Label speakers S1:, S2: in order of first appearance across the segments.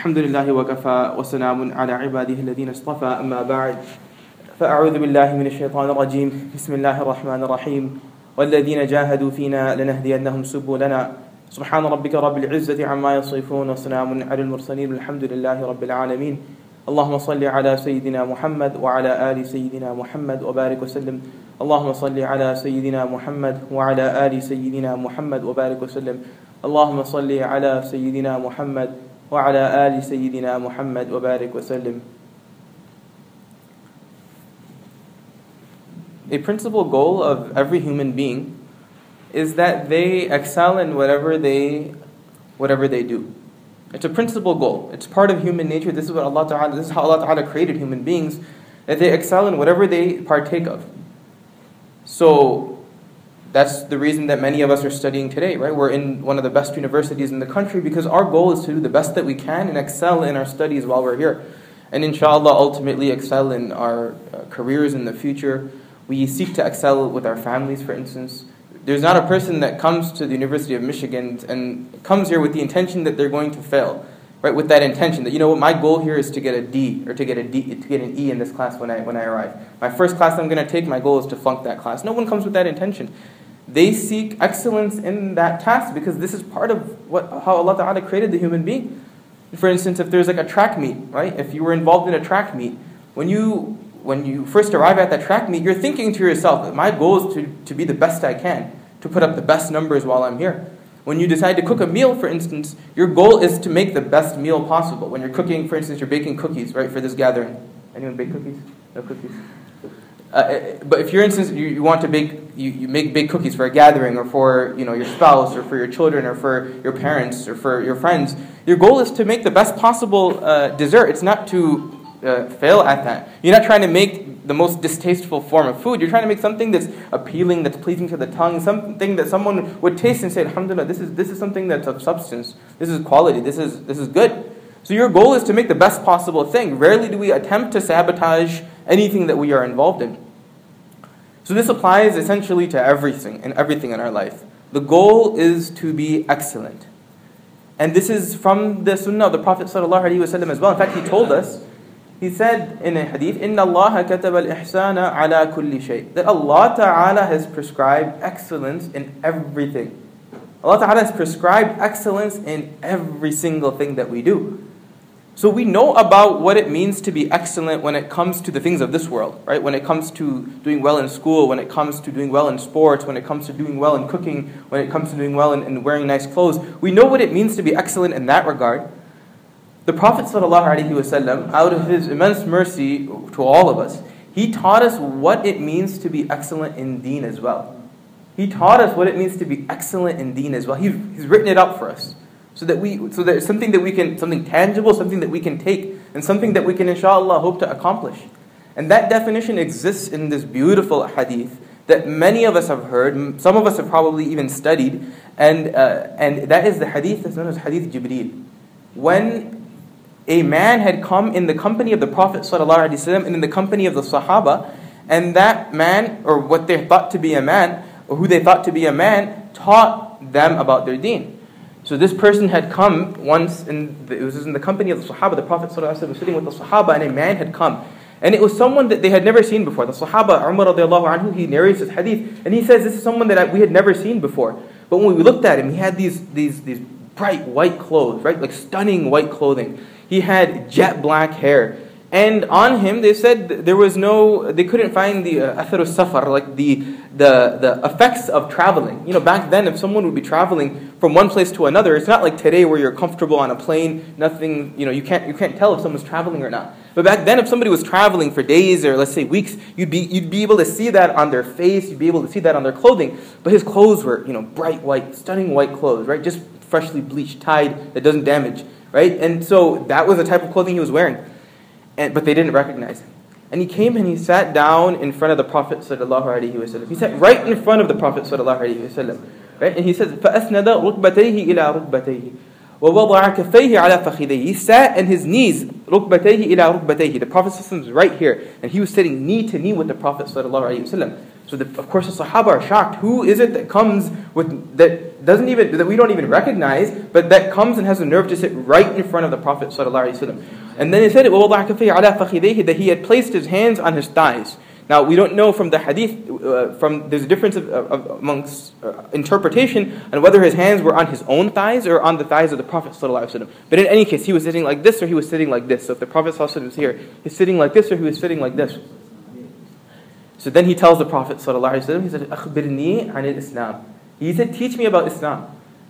S1: الحمد لله وكفى وسلام على عباده الذين اصطفى أما بعد. فأعوذ بالله من الشيطان الرجيم. بسم الله الرحمن الرحيم. والذين جاهدوا فينا لنهدينهم سبلنا. سبحان ربك رب العزة عما يصفون وسلام على المرسلين الحمد لله رب العالمين. اللهم صل على سيدنا محمد وعلى آل سيدنا محمد وبارك وسلم. اللهم صل على سيدنا محمد وعلى آل سيدنا محمد وبارك وسلم. اللهم صل على سيدنا محمد وعلى آل سيدنا محمد وبارك وسلم A principal goal of every human being is that they excel in whatever they whatever they do. It's a principal goal. It's part of human nature. This is what Allah Ta'ala this is how Allah Ta'ala created human beings, that they excel in whatever they partake of. So that's the reason that many of us are studying today, right? We're in one of the best universities in the country because our goal is to do the best that we can and excel in our studies while we're here. And inshallah, ultimately excel in our uh, careers in the future. We seek to excel with our families, for instance. There's not a person that comes to the University of Michigan and comes here with the intention that they're going to fail, right? With that intention that, you know what, my goal here is to get a D or to get, a D, to get an E in this class when I, when I arrive. My first class I'm going to take, my goal is to flunk that class. No one comes with that intention they seek excellence in that task because this is part of what, how Allah Ta'ala created the human being. For instance, if there's like a track meet, right? If you were involved in a track meet, when you when you first arrive at that track meet, you're thinking to yourself, my goal is to, to be the best I can, to put up the best numbers while I'm here. When you decide to cook a meal, for instance, your goal is to make the best meal possible. When you're cooking, for instance, you're baking cookies, right, for this gathering. Anyone bake cookies? No cookies? Uh, but if, for instance, you, you want to bake, you, you make big cookies for a gathering or for you know, your spouse or for your children or for your parents or for your friends, your goal is to make the best possible uh, dessert. It's not to uh, fail at that. You're not trying to make the most distasteful form of food. You're trying to make something that's appealing, that's pleasing to the tongue, something that someone would taste and say, Alhamdulillah, this is, this is something that's of substance. This is quality. This is, this is good. So your goal is to make the best possible thing. Rarely do we attempt to sabotage anything that we are involved in. So this applies essentially to everything and everything in our life. The goal is to be excellent. And this is from the sunnah of the Prophet ﷺ as well. In fact, he told us, he said in a hadith, Inna Allah kataba al-ihsana kulli shay. That Allah Ta'ala has prescribed excellence in everything. Allah Ta'ala has prescribed excellence in every single thing that we do. So we know about what it means to be excellent when it comes to the things of this world, right? When it comes to doing well in school, when it comes to doing well in sports, when it comes to doing well in cooking, when it comes to doing well in, in wearing nice clothes. We know what it means to be excellent in that regard. The Prophet ﷺ, out of his immense mercy to all of us, he taught us what it means to be excellent in deen as well. He taught us what it means to be excellent in deen as well. He, he's written it up for us so that we so that something that we can something tangible something that we can take and something that we can inshallah hope to accomplish. And that definition exists in this beautiful hadith that many of us have heard some of us have probably even studied and uh, and that is the hadith that's known as hadith jibril when a man had come in the company of the prophet ﷺ and in the company of the sahaba and that man or what they thought to be a man or who they thought to be a man taught them about their deen so this person had come once, and it was in the company of the Sahaba. The Prophet ﷺ was sitting with the Sahaba, and a man had come. And it was someone that they had never seen before. The Sahaba, Umar radiallahu anhu, he narrates this hadith, and he says, This is someone that we had never seen before. But when we looked at him, he had these, these, these bright white clothes, right? Like stunning white clothing. He had jet black hair. And on him, they said there was no, they couldn't find the uh, safar, like the, the, the effects of traveling. You know, back then, if someone would be traveling from one place to another, it's not like today where you're comfortable on a plane, nothing, you know, you can't, you can't tell if someone's traveling or not. But back then, if somebody was traveling for days or let's say weeks, you'd be, you'd be able to see that on their face, you'd be able to see that on their clothing. But his clothes were, you know, bright white, stunning white clothes, right? Just freshly bleached, tied, that doesn't damage, right? And so that was the type of clothing he was wearing and, but they didn't recognize him. And he came and he sat down in front of the Prophet ﷺ. He sat right in front of the Prophet ﷺ. Right? And he says, فَأَسْنَدَ رُكْبَتَيْهِ إِلَىٰ رُكْبَتَيْهِ وَوَضَعَ كَفَيْهِ عَلَى فَخِذَيْهِ He sat and his knees, رُكْبَتَيْهِ إِلَىٰ رُكْبَتَيْهِ The Prophet was right here. And he was sitting knee to knee with the Prophet ﷺ. So the, of course the Sahaba are shocked. Who is it that comes with that doesn't even that we don't even recognize, but that comes and has the nerve to sit right in front of the Prophet ﷺ. And then he said, that he had placed his hands on his thighs. Now we don't know from the hadith, uh, from there's a difference of, of, amongst uh, interpretation on whether his hands were on his own thighs or on the thighs of the Prophet ﷺ. But in any case, he was sitting like this or he was sitting like this. So if the Prophet ﷺ was here, he's sitting like this or he was sitting like this. So then he tells the Prophet ﷺ, he said, أخبرني عن الإسلام. He said, teach me about Islam.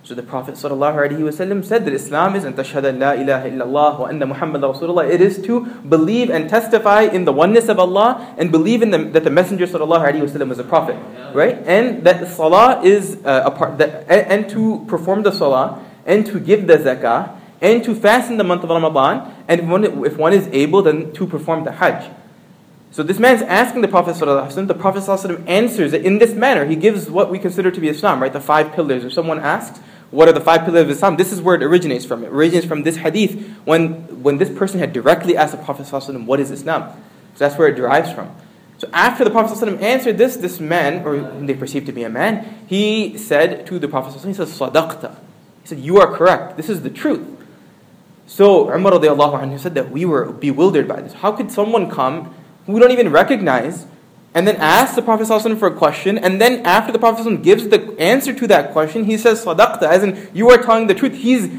S1: So the Prophet ﷺ said that Islam is أن تشهد لا إله إلا الله وأن محمد رسول الله. It is to believe and testify in the oneness of Allah and believe in the, that the Messenger ﷺ is a prophet, right? And that salah is uh, a part that and, and to perform the salah and to give the zakah and to fast in the month of Ramadan and if one, if one is able then to perform the Hajj. So this man's asking the Prophet ﷺ, the Prophet ﷺ answers it in this manner. He gives what we consider to be Islam, right? The five pillars. If someone asks, what are the five pillars of Islam? This is where it originates from. It originates from this hadith when, when this person had directly asked the Prophet ﷺ, what is Islam? So that's where it derives from. So after the Prophet ﷺ answered this, this man, or whom they perceived to be a man, he said to the Prophet ﷺ, he said, Sadaqta. He said, you are correct. This is the truth. So Umar radiallahu anhu said that we were bewildered by this. How could someone come who we don't even recognize, and then asks the Prophet ﷺ for a question, and then after the Prophet ﷺ gives the answer to that question, he says, Sadaqta, as in, you are telling the truth. He's,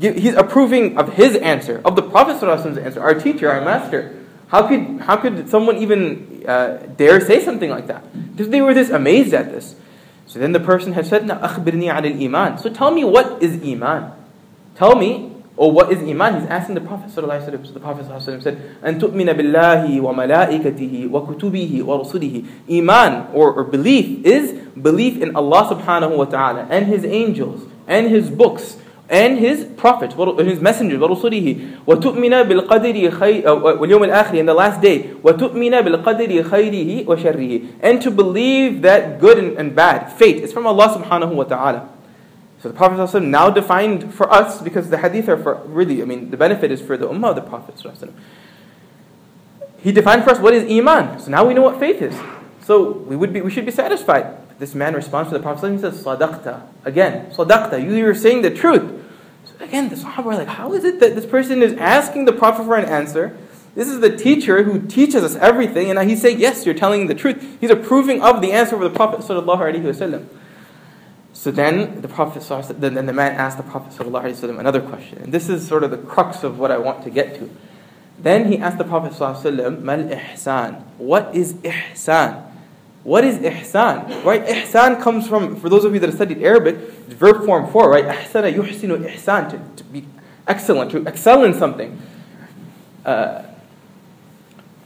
S1: he's approving of his answer, of the Prophet ﷺ's answer, our teacher, our master. How could, how could someone even uh, dare say something like that? They were just amazed at this. So then the person had said, أخبرني عن الإيمان. So tell me what is Iman? Tell me or what is Iman? He's asking the Prophet So the Prophet said, أن تؤمن بالله وملائكته وكتبه ورسله Iman or, or belief is belief in Allah subhanahu wa ta'ala and His angels and His books and His prophets, His messengers, ورسله وتؤمن بالقدر خير واليوم الآخر in the last day وتؤمن بالقدر خيره وشره and to believe that good and, and bad, fate, is from Allah subhanahu wa ta'ala. so the Prophet ﷺ now defined for us, because the hadith are for really, I mean, the benefit is for the ummah of the Prophet. ﷺ. He defined for us what is Iman. So now we know what faith is. So we, would be, we should be satisfied. This man responds to the Prophet, he says, Sadaqta. Again, Sadaqta, you are saying the truth. So again, the Sahaba are like, how is it that this person is asking the Prophet for an answer? This is the teacher who teaches us everything, and he's saying, yes, you're telling the truth. He's approving of the answer of the Prophet. Wasallam. So then the Prophet then the man asked the Prophet ﷺ another question. And this is sort of the crux of what I want to get to. Then he asked the Prophet ﷺ, Mal ihsan. What is ihsan? What is ihsan? Right? Ihsan comes from, for those of you that have studied Arabic, verb form for, right? Ahsana yuhsinu ihsan, to, to be excellent, to excel in something. Uh,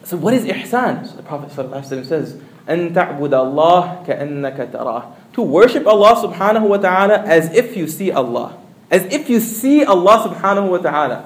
S1: so what is ihsan? So the Prophet ﷺ says, أن تعبد الله كأنك تراه to worship Allah subhanahu wa ta'ala as if you see Allah as if you see Allah subhanahu wa ta'ala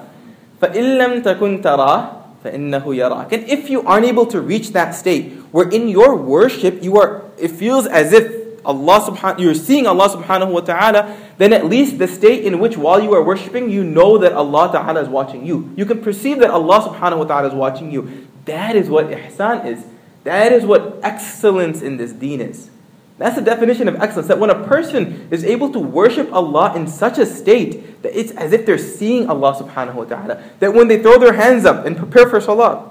S1: فإن لم تكن تراه فإنه يراك and if you aren't able to reach that state where in your worship you are it feels as if Allah subhanahu you're seeing Allah subhanahu wa ta'ala, then at least the state in which while you are worshiping, you know that Allah ta'ala is watching you. You can perceive that Allah subhanahu wa ta'ala is watching you. That is what ihsan is. That is what excellence in this deen is. That's the definition of excellence. That when a person is able to worship Allah in such a state that it's as if they're seeing Allah subhanahu wa ta'ala. That when they throw their hands up and prepare for salah,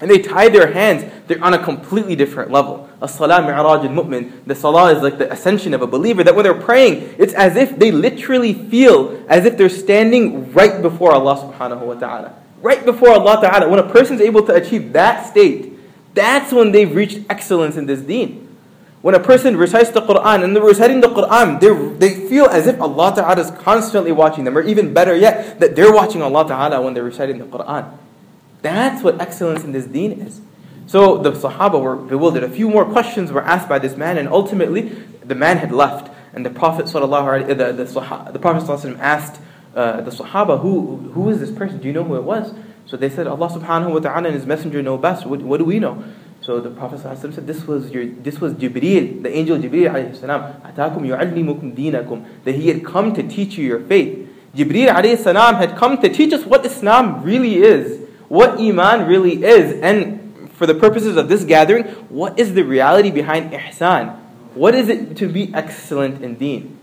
S1: and they tie their hands, they're on a completely different level. As-salah mi'raj al-mu'min. The salah is like the ascension of a believer. That when they're praying, it's as if they literally feel as if they're standing right before Allah subhanahu wa ta'ala. Right before Allah ta'ala. When a person's able to achieve that state, that's when they've reached excellence in this deen. When a person recites the Quran and they're reciting the Quran, they feel as if Allah Ta'ala is constantly watching them, or even better yet, that they're watching Allah Ta'ala when they're reciting the Quran. That's what excellence in this deen is. So the Sahaba were bewildered. A few more questions were asked by this man, and ultimately the man had left. And the Prophet sallallahu the, the, the Prophet asked uh, the Sahaba, who, who is this person? Do you know who it was? So they said, Allah subhanahu wa ta'ala and His Messenger know best. What, what do we know? So the Prophet said, this was your, this was Jibreel, the angel Jibreel alayhi salam, atakum yu'allimukum dinakum, that he had come to teach you your faith. Jibreel alayhi salam had come to teach us what Islam really is, what Iman really is. And for the purposes of this gathering, what is the reality behind ihsan? What is it to be excellent in deen?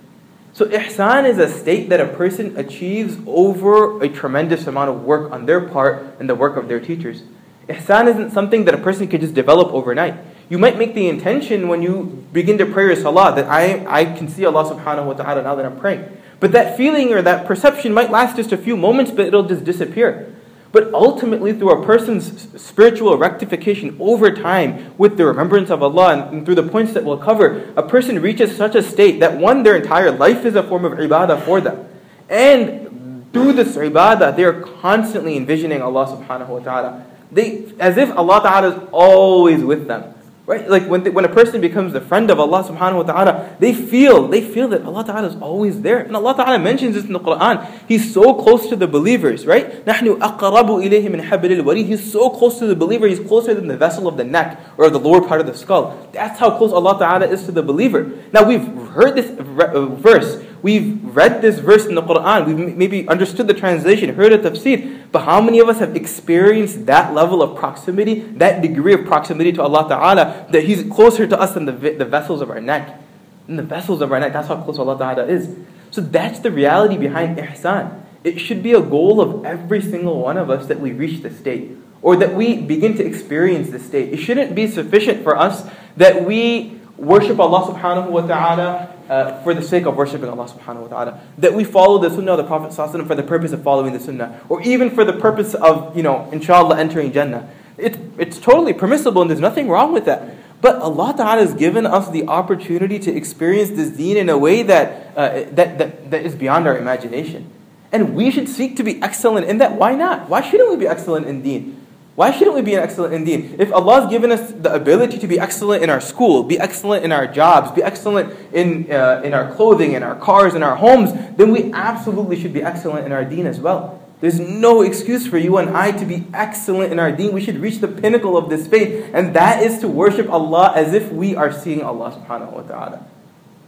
S1: So ihsan is a state that a person achieves over a tremendous amount of work on their part and the work of their teachers. Ihsan isn't something that a person can just develop overnight. You might make the intention when you begin to pray your salah that I, I can see Allah subhanahu wa ta'ala now that I'm praying. But that feeling or that perception might last just a few moments, but it'll just disappear. But ultimately, through a person's spiritual rectification over time with the remembrance of Allah and through the points that we'll cover, a person reaches such a state that one, their entire life is a form of ibadah for them. And through this ibadah, they are constantly envisioning Allah subhanahu wa ta'ala. They, as if Allah ta'ala is always with them. Right? Like when, they, when a person becomes a friend of Allah subhanahu wa ta'ala, they feel, they feel that Allah ta'ala is always there. And Allah ta'ala mentions this in the Quran. He's so close to the believers, right? نَحْنُ أَقْرَبُ إِلَيْهِ مِنْ حَبِلِ الْوَرِيدِ He's so close to the believer, he's closer than the vessel of the neck or the lower part of the skull. That's how close Allah ta'ala is to the believer. Now we've heard this verse We've read this verse in the Quran, we've maybe understood the translation, heard the tafsir, but how many of us have experienced that level of proximity, that degree of proximity to Allah Ta'ala, that He's closer to us than the, the vessels of our neck? In the vessels of our neck, that's how close Allah Ta'ala is. So that's the reality behind ihsan. It should be a goal of every single one of us that we reach this state, or that we begin to experience this state. It shouldn't be sufficient for us that we worship Allah subhanahu wa ta'ala uh, for the sake of worshipping Allah subhanahu wa ta'ala. That we follow the sunnah of the Prophet for the purpose of following the sunnah. Or even for the purpose of, you know, inshallah entering Jannah. It, it's totally permissible and there's nothing wrong with that. But Allah Ta'ala has given us the opportunity to experience this deen in a way that, uh, that, that, that is beyond our imagination. And we should seek to be excellent in that. Why not? Why shouldn't we be excellent in deen? Why shouldn't we be an excellent in deen? If Allah has given us the ability to be excellent in our school, be excellent in our jobs, be excellent in, uh, in our clothing, in our cars, in our homes, then we absolutely should be excellent in our deen as well. There's no excuse for you and I to be excellent in our deen. We should reach the pinnacle of this faith, and that is to worship Allah as if we are seeing Allah subhanahu wa ta'ala.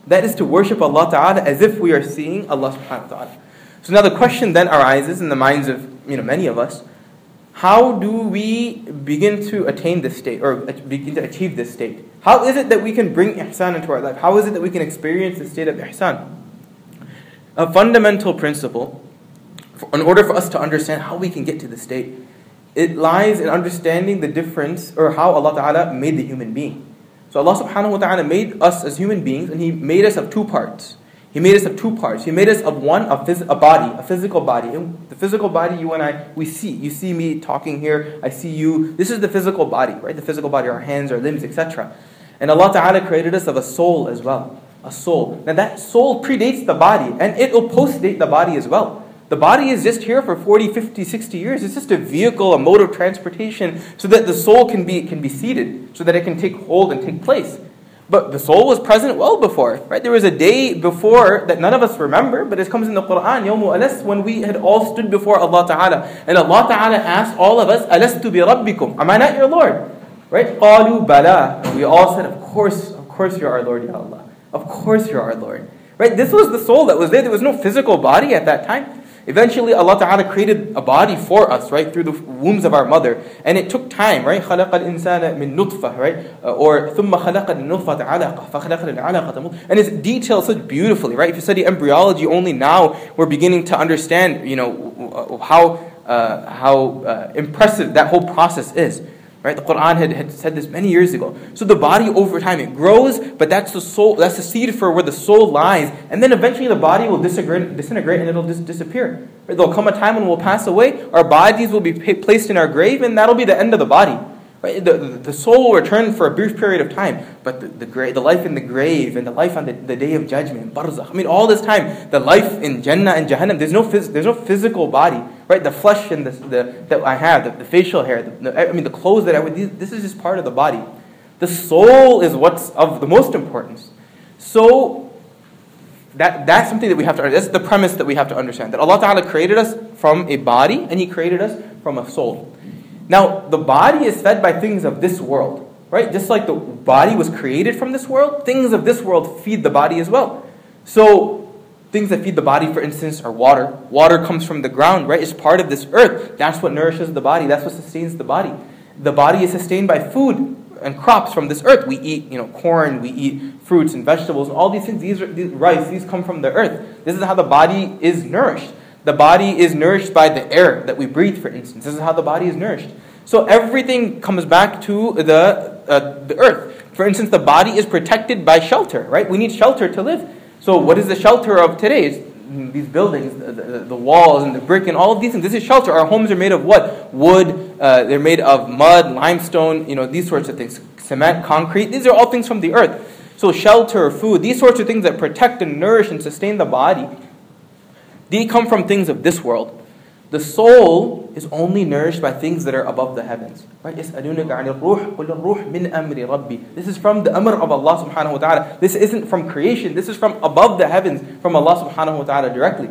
S1: That is to worship Allah ta'ala as if we are seeing Allah subhanahu wa ta'ala. So now the question then arises in the minds of you know many of us how do we begin to attain this state or begin to achieve this state? How is it that we can bring ihsan into our life? How is it that we can experience the state of ihsan? A fundamental principle, in order for us to understand how we can get to the state, it lies in understanding the difference or how Allah Ta'ala made the human being. So Allah subhanahu wa ta'ala made us as human beings and He made us of two parts. He made us of two parts. He made us of one, a, phys- a body, a physical body. And the physical body, you and I, we see. You see me talking here. I see you. This is the physical body, right? The physical body, our hands, our limbs, etc. And Allah Ta'ala created us of a soul as well. A soul. Now that soul predates the body, and it will postdate the body as well. The body is just here for 40, 50, 60 years. It's just a vehicle, a mode of transportation, so that the soul can be, can be seated, so that it can take hold and take place. But the soul was present well before, right? There was a day before that none of us remember, but it comes in the Quran, Yawmu Alas, when we had all stood before Allah Ta'ala. And Allah Ta'ala asked all of us, Alastu be Rabbikum, am I not your Lord? Right? Qalu bala. We all said, of course, of course you're our Lord, Ya Allah. Of course you're our Lord. Right? This was the soul that was there. There was no physical body at that time. Eventually, Allah Ta'ala created a body for us, right, through the wombs of our mother. And it took time, right? خَلَقَ الْإِنسَانَ مِن نُطْفَةٍ, right? Uh, or ثُمَّ خَلَقَ النُّطْفَةَ عَلَقَةً فَخَلَقَ الْعَلَقَةَ And it's detailed such beautifully, right? If you study embryology, only now we're beginning to understand, you know, how, uh, how uh, impressive that whole process is. Right? The Quran had, had said this many years ago. So the body over time it grows, but that's the soul that's the seed for where the soul lies. And then eventually the body will disintegrate, disintegrate and it'll just disappear. Right? There'll come a time when we'll pass away, our bodies will be placed in our grave, and that'll be the end of the body. Right? The, the soul will return for a brief period of time, but the, the, gra- the life in the grave and the life on the, the day of judgment, barzakh. I mean, all this time, the life in Jannah and Jahannam, there's no, phys- there's no physical body, right? The flesh and the, the, that I have, the, the facial hair, the, I mean, the clothes that I wear, this is just part of the body. The soul is what's of the most importance. So, that, that's something that we have to That's the premise that we have to understand. That Allah Ta'ala created us from a body and He created us from a soul. Now, the body is fed by things of this world, right? Just like the body was created from this world, things of this world feed the body as well. So, things that feed the body, for instance, are water. Water comes from the ground, right? It's part of this earth. That's what nourishes the body, that's what sustains the body. the body is sustained by food and crops from this earth. We eat, you know, corn, we eat fruits and vegetables, and all these things. These, these rice, these come from the earth. This is how the body is nourished. The body is nourished by the air that we breathe, for instance. This is how the body is nourished. So everything comes back to the uh, the earth. For instance, the body is protected by shelter, right? We need shelter to live. So what is the shelter of today? It's these buildings, the, the, the, walls and the brick and all of these things. This is shelter. Our homes are made of what? Wood. Uh, they're made of mud, limestone, you know, these sorts of things. Cement, concrete. These are all things from the earth. So shelter, food, these sorts of things that protect and nourish and sustain the body, they come from things of this world. The soul is only nourished by things that are above the heavens. Right? This is from the amr of Allah subhanahu wa ta'ala. This isn't from creation. This is from above the heavens, from Allah subhanahu wa ta'ala directly.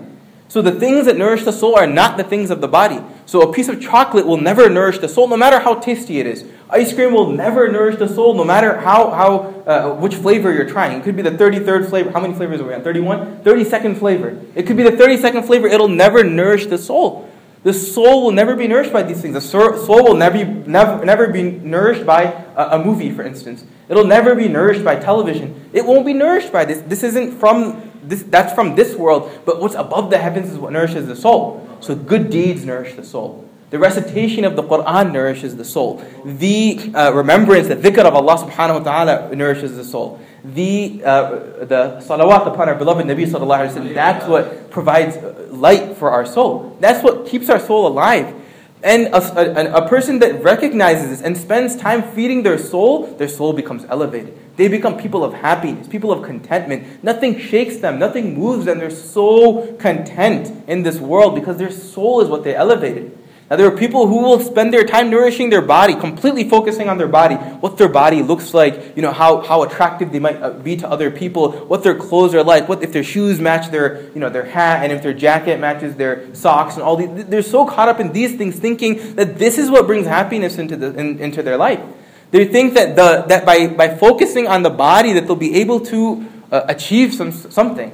S1: So the things that nourish the soul are not the things of the body. So a piece of chocolate will never nourish the soul, no matter how tasty it is. Ice cream will never nourish the soul, no matter how, how uh, which flavor you're trying. It could be the 33rd flavor. How many flavors are we on? 31? 32nd flavor. It could be the 32nd flavor. It'll never nourish the soul. The soul will never be nourished by these things. The soul will never never, never be nourished by a, a movie, for instance. It'll never be nourished by television. It won't be nourished by this. This isn't from this, that's from this world, but what's above the heavens is what nourishes the soul. So good deeds nourish the soul. The recitation of the Quran nourishes the soul. The uh, remembrance, the dhikr of Allah subhanahu wa ta'ala nourishes the soul. The, uh, the salawat upon our beloved Nabi sallallahu alayhi wa that's what provides light for our soul. That's what keeps our soul alive. And a, a, a, person that recognizes this and spends time feeding their soul, their soul becomes elevated. They become people of happiness, people of contentment. Nothing shakes them, nothing moves them. They're so content in this world because their soul is what they elevated. Now, there are people who will spend their time nourishing their body, completely focusing on their body, what their body looks like, you know, how, how attractive they might uh, be to other people, what their clothes are like, what if their shoes match their, you know, their hat, and if their jacket matches their socks, and all these. They're so caught up in these things, thinking that this is what brings happiness into, the, in, into their life. They think that, the, that by, by focusing on the body, that they'll be able to uh, achieve some, something.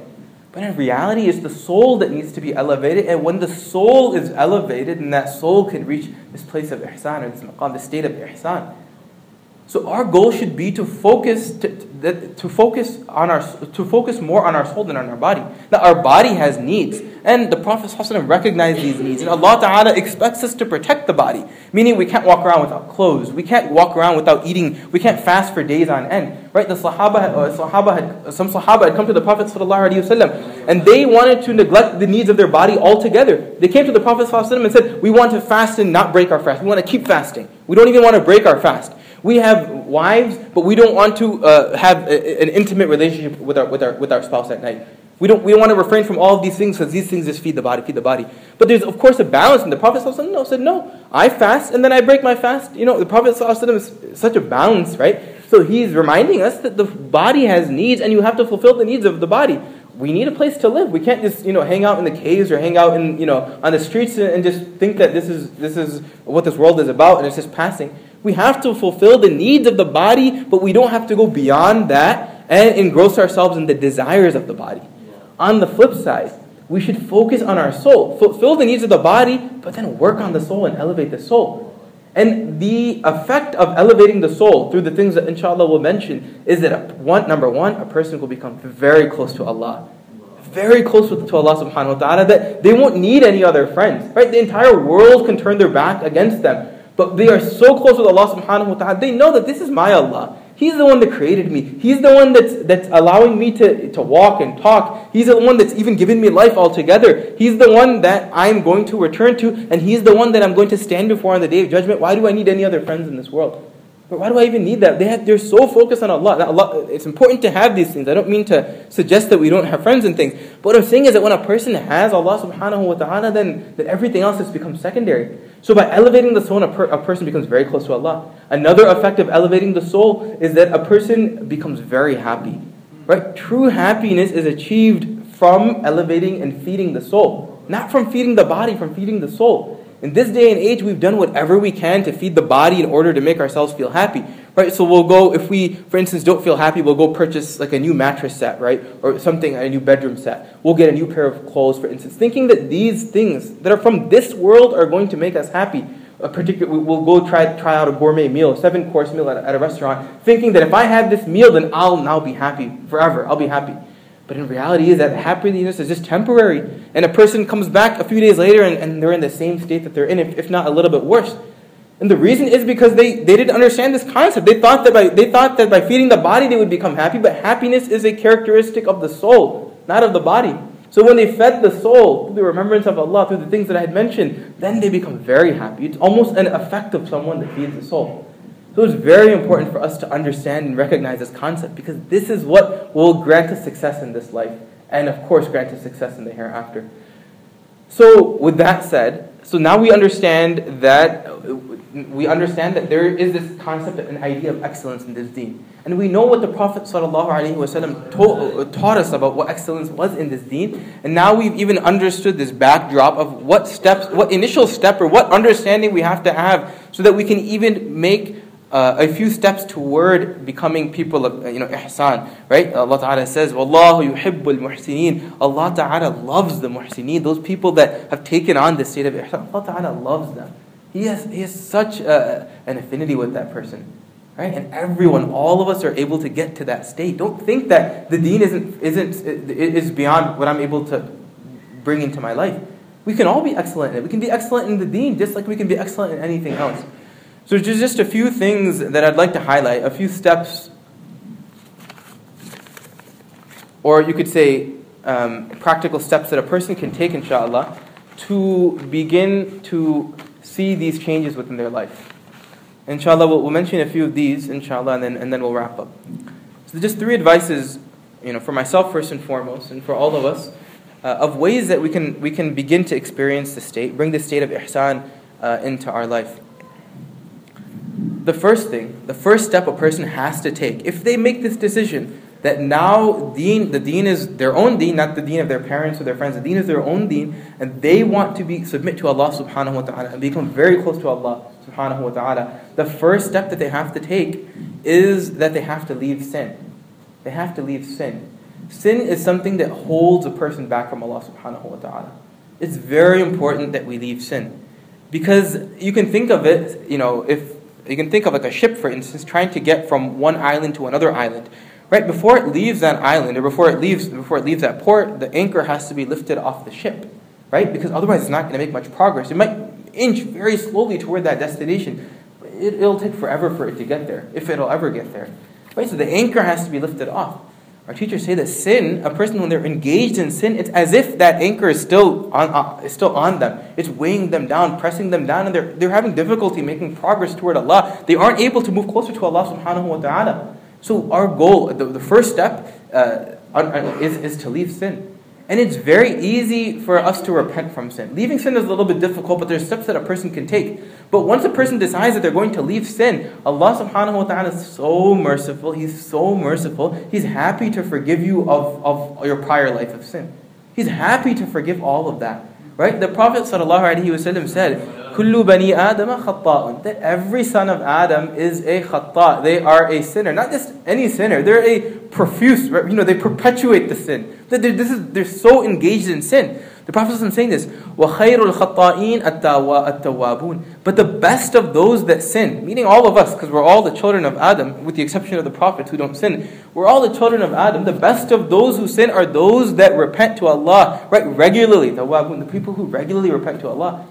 S1: But in reality, it's the soul that needs to be elevated. And when the soul is elevated, and that soul can reach this place of ihsan, or this maqam, the state of ihsan, so our goal should be to focus to, to, focus on our to focus more on our soul than on our body. Now our body has needs, and the Prophet ﷺ recognized these needs, and Allah Taala expects us to protect the body. Meaning we can't walk around without clothes, we can't walk around without eating, we can't fast for days on end. Right? The Sahaba, uh, Sahaba had, some Sahaba had come to the Prophet ﷺ, and they wanted to neglect the needs of their body altogether. They came to the Prophet ﷺ and said, "We want to fast and not break our fast. We want to keep fasting. We don't even want to break our fast." We have wives, but we don't want to uh, have a, an intimate relationship with our, with, our, with our spouse at night. We don't, we don't want to refrain from all of these things because these things just feed the body, feed the body. But there's, of course, a balance. And the Prophet said, no, I fast and then I break my fast. You know, the Prophet ﷺ is such a balance, right? So he's reminding us that the body has needs and you have to fulfill the needs of the body. We need a place to live. We can't just, you know, hang out in the caves or hang out in, you know, on the streets and just think that this is, this is what this world is about and it's just passing. We have to fulfill the needs of the body, but we don't have to go beyond that and engross ourselves in the desires of the body. On the flip side, we should focus on our soul, fulfill the needs of the body, but then work on the soul and elevate the soul. And the effect of elevating the soul through the things that inshallah we'll mention is that one, number one, a person will become very close to Allah. Very close to Allah subhanahu wa ta'ala that they won't need any other friends. Right? The entire world can turn their back against them. But they are so close with Allah subhanahu wa ta'ala, they know that this is my Allah. He's the one that created me. He's the one that's, that's allowing me to, to walk and talk. He's the one that's even given me life altogether. He's the one that I'm going to return to, and He's the one that I'm going to stand before on the day of judgment. Why do I need any other friends in this world? But why do I even need that? They have, they're so focused on Allah. Allah. It's important to have these things. I don't mean to suggest that we don't have friends and things. But what I'm saying is that when a person has Allah subhanahu wa ta'ala, then, then everything else has become secondary. So by elevating the soul, a, per, a person becomes very close to Allah. Another effect of elevating the soul is that a person becomes very happy. Right? True happiness is achieved from elevating and feeding the soul. Not from feeding the body, from feeding the soul. In this day and age, we've done whatever we can to feed the body in order to make ourselves feel happy. Right? So we'll go, if we, for instance, don't feel happy, we'll go purchase like a new mattress set, right? Or something, a new bedroom set. We'll get a new pair of clothes, for instance, thinking that these things that are from this world are going to make us happy. a particular, we'll go try, try out a gourmet meal, a seven course meal at, at a restaurant, thinking that if I have this meal, then I'll now be happy forever. I'll be happy. But in reality, is that happiness is just temporary. And a person comes back a few days later and, and they're in the same state that they're in, if, if not a little bit worse. And the reason is because they, they didn't understand this concept. They thought, that by, they thought that by feeding the body they would become happy, but happiness is a characteristic of the soul, not of the body. So when they fed the soul through the remembrance of Allah, through the things that I had mentioned, then they become very happy. It's almost an effect of someone that feeds the soul. So it's very important for us to understand and recognize this concept because this is what will grant us success in this life and, of course, grant us success in the hereafter. So, with that said, so now we understand that we understand that there is this concept, an idea of excellence in this deen. And we know what the Prophet ﷺ taught, taught us about what excellence was in this deen. And now we've even understood this backdrop of what steps, what initial step or what understanding we have to have so that we can even make uh, a few steps toward becoming people of you know ihsan right Allah Ta'ala says Wallahu yuhibbul muhsinin Allah Ta'ala loves the muhsinin those people that have taken on this state of ihsan Allah Ta'ala loves them he has, he has such a, an affinity with that person. Right? And everyone, all of us are able to get to that state. Don't think that the deen isn't, isn't, is beyond what I'm able to bring into my life. We can all be excellent in it. We can be excellent in the deen just like we can be excellent in anything else. So just a few things that I'd like to highlight, a few steps, or you could say um, practical steps that a person can take, inshallah, to begin to see these changes within their life. Inshallah, we'll, we'll mention a few of these, inshallah, and then, and then we'll wrap up. So, just three advices, you know, for myself first and foremost, and for all of us, uh, of ways that we can, we can begin to experience the state, bring the state of ihsan uh, into our life. The first thing, the first step a person has to take, if they make this decision, that now deen, the deen is their own deen, not the deen of their parents or their friends. The deen is their own deen, and they want to be submit to Allah subhanahu wa ta'ala and become very close to Allah subhanahu wa ta'ala. The first step that they have to take is that they have to leave sin. They have to leave sin. Sin is something that holds a person back from Allah subhanahu wa ta'ala. It's very important that we leave sin. Because you can think of it, you know, if you can think of like a ship, for instance, trying to get from one island to another island. Right before it leaves that island or before it leaves before it leaves that port, the anchor has to be lifted off the ship, right? Because otherwise it's not going to make much progress. It might inch very slowly toward that destination. It, will take forever for it to get there, if it'll ever get there. Right? So the anchor has to be lifted off. Our teachers say that sin, a person when they're engaged in sin, it's as if that anchor is still on, uh, is still on them. It's weighing them down, pressing them down, and they're, they're having difficulty making progress toward Allah. They aren't able to move closer to Allah subhanahu wa ta'ala. So our goal, the, the first step, uh, is, is to leave sin. And it's very easy for us to repent from sin. Leaving sin is a little bit difficult, but there's steps that a person can take. But once a person decides that they're going to leave sin, Allah subhanahu wa ta'ala is so merciful. He's so merciful. He's happy to forgive you of, of your prior life of sin. He's happy to forgive all of that. Right? The Prophet ﷺ said, Kullu bani Adam khatta'un. That every son of Adam is a khatta. They are a sinner. Not just any sinner. They're a profuse, you know, they perpetuate the sin. They're, this is, they're so engaged in sin. The Prophet is saying this, وَخَيْرُ الْخَطَّائِينَ التَّوَّابُونَ But the best of those that sin, meaning all of us, because we're all the children of Adam, with the exception of the prophets who don't sin, we're all the children of Adam. The best of those who sin are those that repent to Allah, right, regularly. The people who regularly repent to Allah.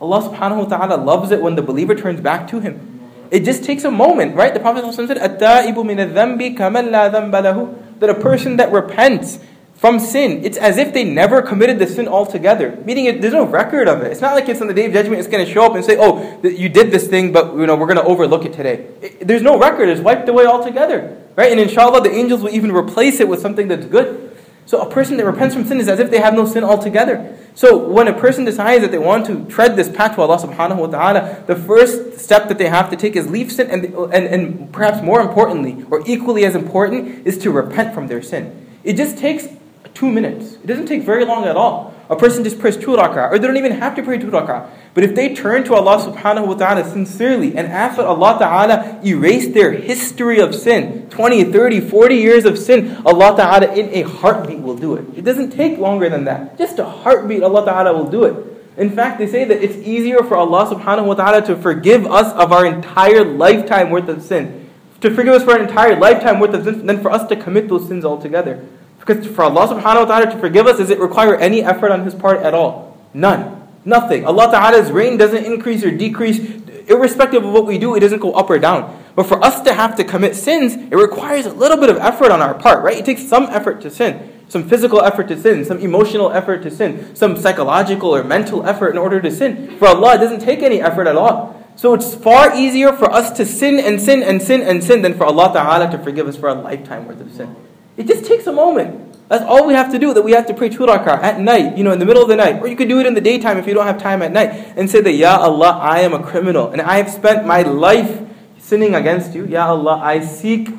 S1: Allah subhanahu wa ta'ala loves it when the believer turns back to Him. It just takes a moment, right? The Prophet said, At-ta'ibu min al-dhanbi la. That a person that repents from sin, it's as if they never committed the sin altogether. Meaning, it, there's no record of it. It's not like it's on the day of judgment, it's going to show up and say, oh, you did this thing, but you know, we're going to overlook it today. It, there's no record. It's wiped away altogether, right? And inshallah, the angels will even replace it with something that's good. So a person that repents from sin is as if they have no sin altogether. So when a person decides that they want to tread this path to Allah subhanahu wa ta'ala, the first step that they have to take is leave sin and, and, and perhaps more importantly, or equally as important, is to repent from their sin. It just takes two minutes. It doesn't take very long at all. A person just prays two rak'ah, or they don't even have to pray two rak'ah. But if they turn to Allah subhanahu wa ta'ala sincerely and ask that Allah ta'ala erase their history of sin, 20, 30, 40 years of sin, Allah ta'ala in a heartbeat will do it. It doesn't take longer than that. Just a heartbeat, Allah ta'ala will do it. In fact, they say that it's easier for Allah subhanahu wa ta'ala to forgive us of our entire lifetime worth of sin. To forgive us for an entire lifetime worth of sin than for us to commit those sins altogether. Because for Allah subhanahu wa ta'ala to forgive us, does it require any effort on His part at all? None. Nothing. Allah Ta'ala's reign doesn't increase or decrease. Irrespective of what we do, it doesn't go up or down. But for us to have to commit sins, it requires a little bit of effort on our part, right? It takes some effort to sin. Some physical effort to sin, some emotional effort to sin, some psychological or mental effort in order to sin. For Allah, it doesn't take any effort at all. So it's far easier for us to sin and sin and sin and sin than for Allah Ta'ala to forgive us for a lifetime worth of sin. It just takes a moment. That's all we have to do, that we have to pray two rak'ah at night, you know, in the middle of the night. Or you could do it in the daytime if you don't have time at night. And say that, Ya Allah, I am a criminal. And I have spent my life sinning against you. Ya Allah, I seek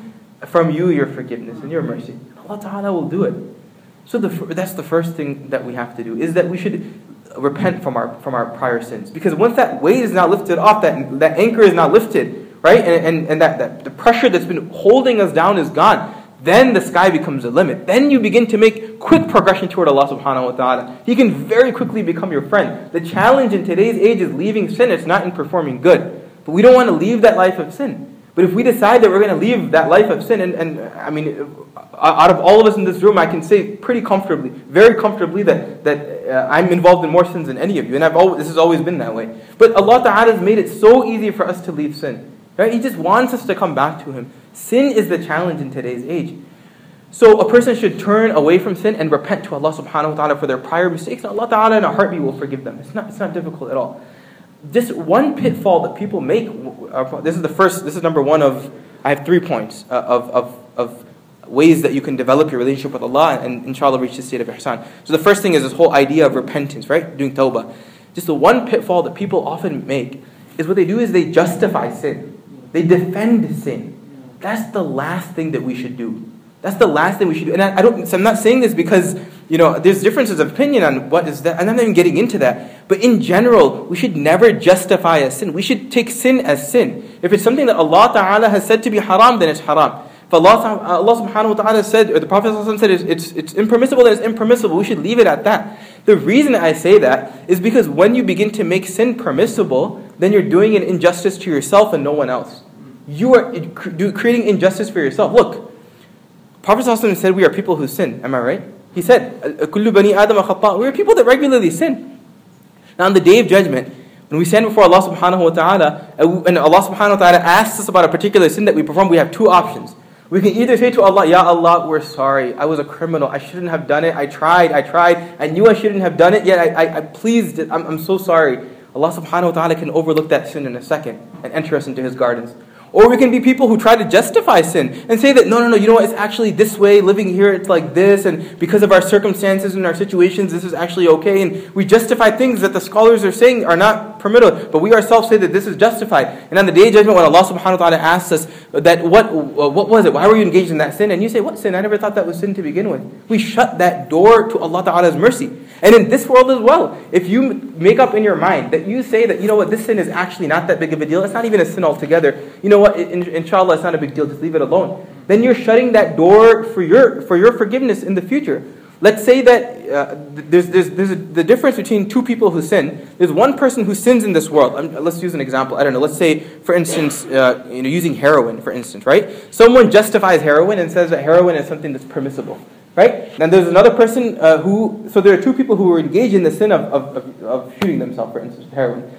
S1: from you your forgiveness and your mercy. Allah Ta'ala will do it. So the, that's the first thing that we have to do, is that we should repent from our, from our prior sins. Because once that weight is not lifted off, that, that anchor is not lifted, right? And, and, and that, that the pressure that's been holding us down is gone then the sky becomes a limit. Then you begin to make quick progression toward Allah subhanahu wa ta'ala. He can very quickly become your friend. The challenge in today's age is leaving sin, it's not in performing good. But we don't want to leave that life of sin. But if we decide that we're going to leave that life of sin, and, and I mean, out of all of us in this room, I can say pretty comfortably, very comfortably, that, that uh, I'm involved in more sins than any of you. And I've always, this has always been that way. But Allah Ta'ala has made it so easy for us to leave sin. Right? He just wants us to come back to Him. Sin is the challenge in today's age. So a person should turn away from sin and repent to Allah subhanahu wa ta'ala for their prior mistakes, and Allah ta'ala in a heartbeat will forgive them. It's not, it's not difficult at all. This one pitfall that people make, uh, this is the first, this is number one of, I have three points uh, of, of, of ways that you can develop your relationship with Allah and inshallah reach the state of ihsan. So the first thing is this whole idea of repentance, right? Doing tawbah. Just the one pitfall that people often make is what they do is they justify sin. They defend sin. That's the last thing that we should do. That's the last thing we should do. And I, I don't, so I'm not saying this because, you know, there's differences of opinion on what is that. And I'm not even getting into that. But in general, we should never justify a sin. We should take sin as sin. If it's something that Allah Ta'ala has said to be haram, then it's haram. If Allah, Allah subhanahu wa ta'ala said, or the Prophet said it's, it's, it's impermissible, then it's impermissible. We should leave it at that. The reason I say that is because when you begin to make sin permissible, then you're doing an injustice to yourself and no one else you are creating injustice for yourself. Look, Prophet ﷺ said we are people who sin. Am I right? He said, "Kullu bani Adam We are people that regularly sin. Now, on the day of judgment, when we stand before Allah Subhanahu wa Taala, uh, and Allah Subhanahu wa Taala asks us about a particular sin that we perform, we have two options. We can either say to Allah, Ya Allah, we're sorry. I was a criminal. I shouldn't have done it. I tried. I tried. I knew I shouldn't have done it, yet I, I, I pleased it. I'm, I'm so sorry. Allah subhanahu wa ta'ala can overlook that sin in a second and enter us into His gardens. Or we can be people who try to justify sin and say that, no, no, no, you know what, it's actually this way, living here, it's like this, and because of our circumstances and our situations, this is actually okay. And we justify things that the scholars are saying are not permitted, but we ourselves say that this is justified. And on the day of judgment, when Allah subhanahu wa ta'ala asks us that, what, what was it? Why were you engaged in that sin? And you say, what sin? I never thought that was sin to begin with. We shut that door to Allah ta'ala's mercy. And in this world as well, if you make up in your mind that you say that, you know what, this sin is actually not that big of a deal, it's not even a sin altogether, you know what, in, inshallah, it's not a big deal, just leave it alone, then you're shutting that door for your, for your forgiveness in the future. Let's say that uh, there's, there's, there's a, the difference between two people who sin. There's one person who sins in this world. Um, let's use an example. I don't know. Let's say, for instance, uh, you know, using heroin, for instance, right? Someone justifies heroin and says that heroin is something that's permissible right? And there's another person uh, who, so there are two people who are engaged in the sin of, of, of, of shooting themselves, for instance, heroin.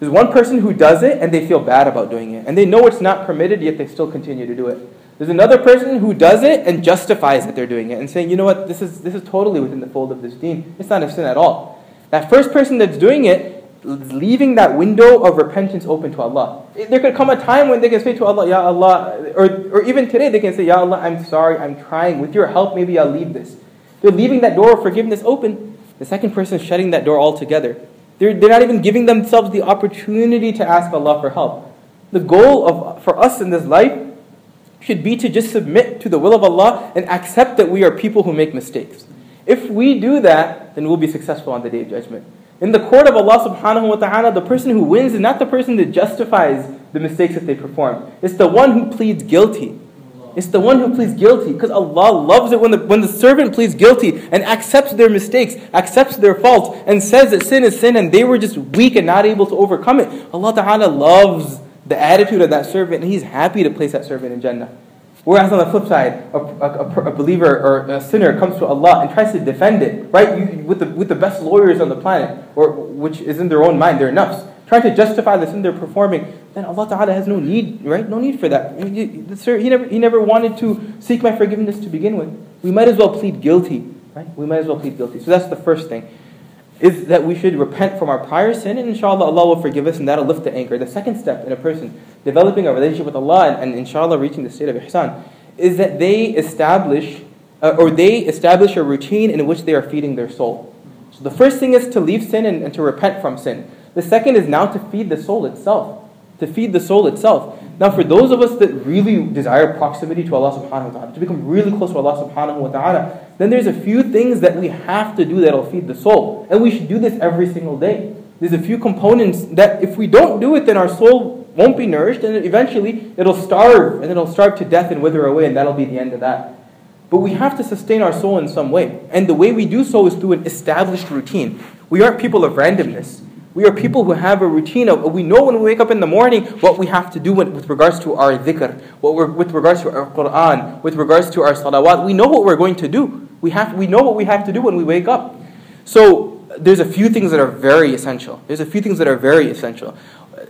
S1: There's one person who does it and they feel bad about doing it. And they know it's not permitted, yet they still continue to do it. There's another person who does it and justifies that they're doing it and saying, you know what, this is, this is totally within the fold of this deen. It's not a sin at all. That first person that's doing it leaving that window of repentance open to Allah. There could come a time when they can say to Allah, Ya Allah, or, or even today they can say, Ya Allah, I'm sorry, I'm trying. With your help, maybe I'll leave this. They're leaving that door of forgiveness open. The second person is shutting that door altogether. They're, they're not even giving themselves the opportunity to ask Allah for help. The goal of, for us in this life should be to just submit to the will of Allah and accept that we are people who make mistakes. If we do that, then we'll be successful on the day of judgment. In the court of Allah subhanahu wa ta'ala, the person who wins is not the person that justifies the mistakes that they perform. It's the one who pleads guilty. It's the one who pleads guilty because Allah loves it when the, when the servant pleads guilty and accepts their mistakes, accepts their faults, and says that sin is sin and they were just weak and not able to overcome it. Allah Ta'ala loves the attitude of that servant and He's happy to place that servant in Jannah. Whereas on the flip side, a, a, a, believer or a sinner comes to Allah and tries to defend it, right, you, with, the, with the best lawyers on the planet, or which is in their own mind, their nafs, trying to justify the sin they're performing, then Allah Ta'ala has no need, right? No need for that. He never, he never wanted to seek my forgiveness to begin with. We might as well plead guilty, right? We might as well plead guilty. So that's the first thing, is that we should repent from our prior sin, and inshallah Allah will forgive us, and that'll lift the anchor. The second step in a person developing a relationship with Allah and, and inshallah reaching the state of ihsan is that they establish uh, or they establish a routine in which they are feeding their soul. So the first thing is to leave sin and, and to repent from sin. The second is now to feed the soul itself. To feed the soul itself. Now, for those of us that really desire proximity to Allah subhanahu wa ta'ala, to become really close to Allah subhanahu wa ta'ala, then there's a few things that we have to do that'll feed the soul. And we should do this every single day. There's a few components that if we don't do it, then our soul won't be nourished, and eventually it'll starve, and it'll starve to death and wither away, and that'll be the end of that. But we have to sustain our soul in some way. And the way we do so is through an established routine. We aren't people of randomness. We are people who have a routine of, we know when we wake up in the morning what we have to do with, with regards to our dhikr, what we're, with regards to our Quran, with regards to our salawat. We know what we're going to do. We, have, we know what we have to do when we wake up. So there's a few things that are very essential. There's a few things that are very essential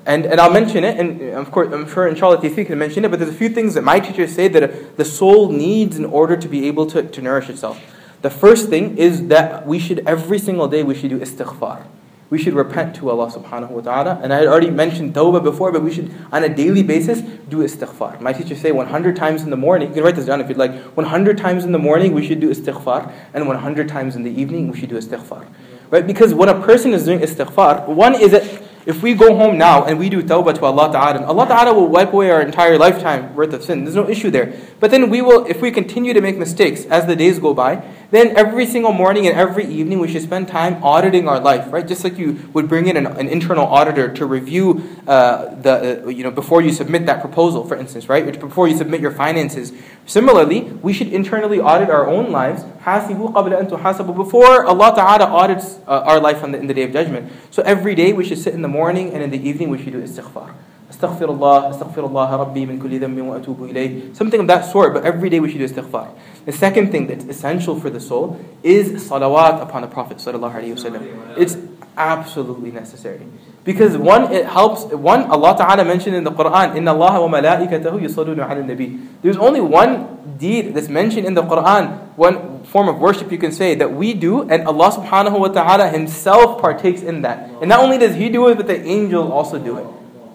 S1: and, and I'll mention it, and of course, I'm sure inshallah Tawfiq can mention it, but there's a few things that my teachers say that the soul needs in order to be able to, to nourish itself. The first thing is that we should, every single day, we should do istighfar. We should repent to Allah subhanahu wa ta'ala. And I had already mentioned tawbah before, but we should, on a daily basis, do istighfar. My teachers say 100 times in the morning, you can write this down if you'd like, 100 times in the morning we should do istighfar, and 100 times in the evening we should do istighfar. Right? Because when a person is doing istighfar, one is that if we go home now and we do tawbah to Allah Ta'ala, Allah Ta'ala will wipe away our entire lifetime worth of sin. There's no issue there. But then we will, if we continue to make mistakes as the days go by, then every single morning and every evening we should spend time auditing our life, right? Just like you would bring in an, an internal auditor to review uh, the, uh, you know, before you submit that proposal, for instance, right? Or before you submit your finances. Similarly, we should internally audit our own lives. Before Allah Ta'ala audits uh, our life the, in the day of judgment. So every day we should sit in the morning and in the evening we should do istighfar. Astaghfirullah, astaghfirullah rabbi min kulli dhanbin wa atubu ilayh. Something of that sort, but every day we should do istighfar. The second thing that's essential for the soul is salawat upon the Prophet sallallahu alaihi wasallam. It's absolutely necessary. Because one, it helps, one, Allah Ta'ala mentioned in the Quran, Allah wa malaikatahu yusalluna ala nabi. There's only one deed that's mentioned in the Quran, one form of worship you can say, that we do, and Allah Subhanahu wa Ta'ala Himself partakes in that. And not only does He do it, but the angels also do it.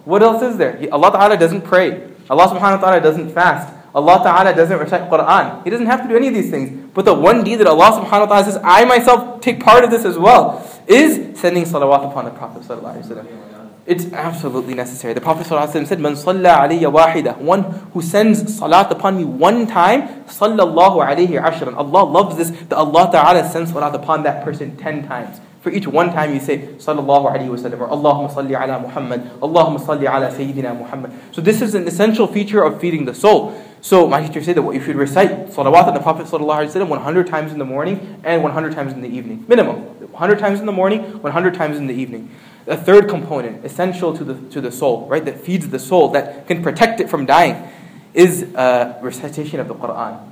S1: What else is there? Allah Ta'ala doesn't pray. Allah Subhanahu wa Ta'ala doesn't fast. Allah Ta'ala doesn't recite Quran. He doesn't have to do any of these things. But the one deed that Allah Subhanahu wa Ta'ala says, I myself take part of this as well, is sending salawat upon the Prophet It's absolutely necessary. The Prophet said, Man wahida. One who sends salat upon me one time, sallallahu alayhi ashran. Allah loves this, that Allah Ta'ala sends salat upon that person ten times. For each one time you say Sallallahu Alaihi Wasallam or Allahumma salli ala Muhammad, Allahumma salli ala Sayyidina Muhammad. So this is an essential feature of feeding the soul. So my teacher said that what you should recite salawat on the Prophet Sallallahu Alaihi Wasallam 100 times in the morning and 100 times in the evening. Minimum. 100 times in the morning, 100 times in the evening. A third component, essential to the, to the soul, right, that feeds the soul, that can protect it from dying, is uh, recitation of the Quran.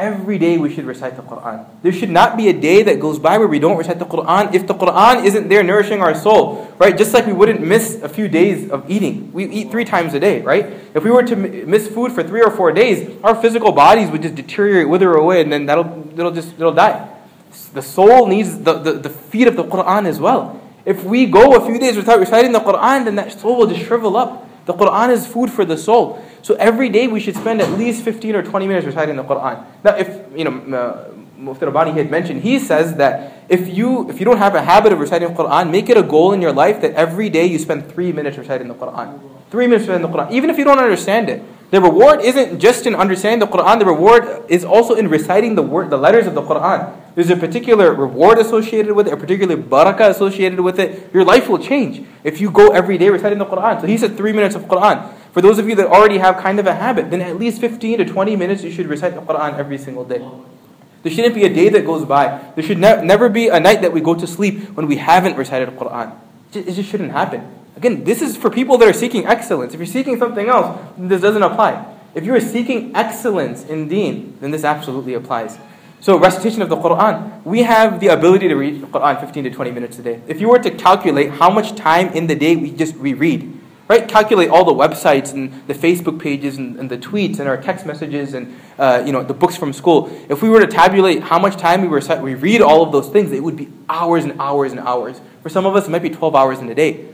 S1: Every day we should recite the Quran. There should not be a day that goes by where we don't recite the Quran if the Quran isn't there nourishing our soul, right? Just like we wouldn't miss a few days of eating. We eat three times a day, right? If we were to miss food for three or four days, our physical bodies would just deteriorate, wither away, and then that'll, it'll just it'll die. The soul needs the, the, the feed of the Quran as well. If we go a few days without reciting the Quran, then that soul will just shrivel up. The Quran is food for the soul. So every day we should spend at least 15 or 20 minutes reciting the Quran. Now, if, you know, uh, Mufti Rabbani had mentioned, he says that if you, if you don't have a habit of reciting the Quran, make it a goal in your life that every day you spend three minutes reciting the Quran. Three minutes reciting the Quran, even if you don't understand it. The reward isn't just in understanding the Quran, the reward is also in reciting the word, the letters of the Quran. There's a particular reward associated with it, a particular barakah associated with it. Your life will change if you go every day reciting the Quran. So he said three minutes of Quran. For those of you that already have kind of a habit, then at least 15 to 20 minutes you should recite the Quran every single day. There shouldn't be a day that goes by. There should ne- never be a night that we go to sleep when we haven't recited the Quran. It just shouldn't happen. Again, this is for people that are seeking excellence. If you're seeking something else, this doesn't apply. If you are seeking excellence in deen, then this absolutely applies. So, recitation of the Quran, we have the ability to read Quran 15 to 20 minutes a day. If you were to calculate how much time in the day we just reread, right? Calculate all the websites and the Facebook pages and, and the tweets and our text messages and uh, you know the books from school. If we were to tabulate how much time we were we read all of those things, it would be hours and hours and hours. For some of us, it might be 12 hours in a day.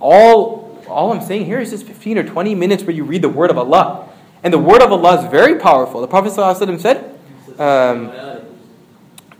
S1: All all I'm saying here is just 15 or 20 minutes where you read the Word of Allah, and the Word of Allah is very powerful. The Prophet ﷺ said. Um,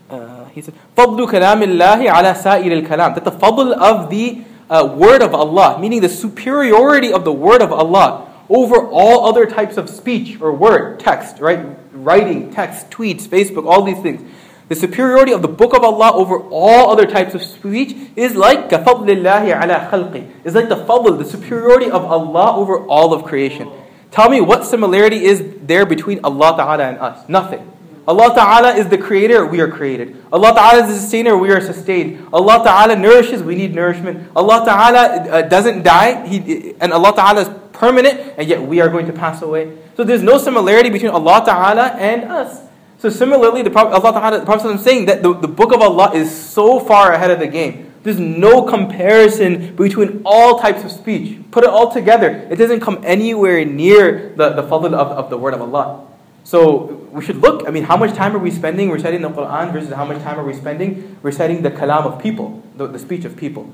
S1: uh, he said, "Fadlu kalam Allahi ala sa'ir al kalam." That the fadl of the uh, word of Allah, meaning the superiority of the word of Allah over all other types of speech or word, text, right? Writing, text, tweets, Facebook, all these things. The superiority of the book of Allah over all other types of speech is like kafadlillahi ala khalqi. It's like the fadl, the superiority of Allah over all of creation. Tell me what similarity is there between Allah Ta'ala and us? Nothing. Allah Ta'ala is the creator, we are created. Allah Ta'ala is the sustainer, we are sustained. Allah Ta'ala nourishes, we need nourishment. Allah Ta'ala uh, doesn't die, he, and Allah Ta'ala is permanent, and yet we are going to pass away. So there's no similarity between Allah Ta'ala and us. So similarly, the Prophet, Allah Ta'ala, the Prophet is saying that the, the book of Allah is so far ahead of the game. There's no comparison between all types of speech. Put it all together. It doesn't come anywhere near the, the fadl of, of the word of Allah. So we should look, I mean, how much time are we spending reciting the Quran versus how much time are we spending reciting the kalam of people, the, the speech of people.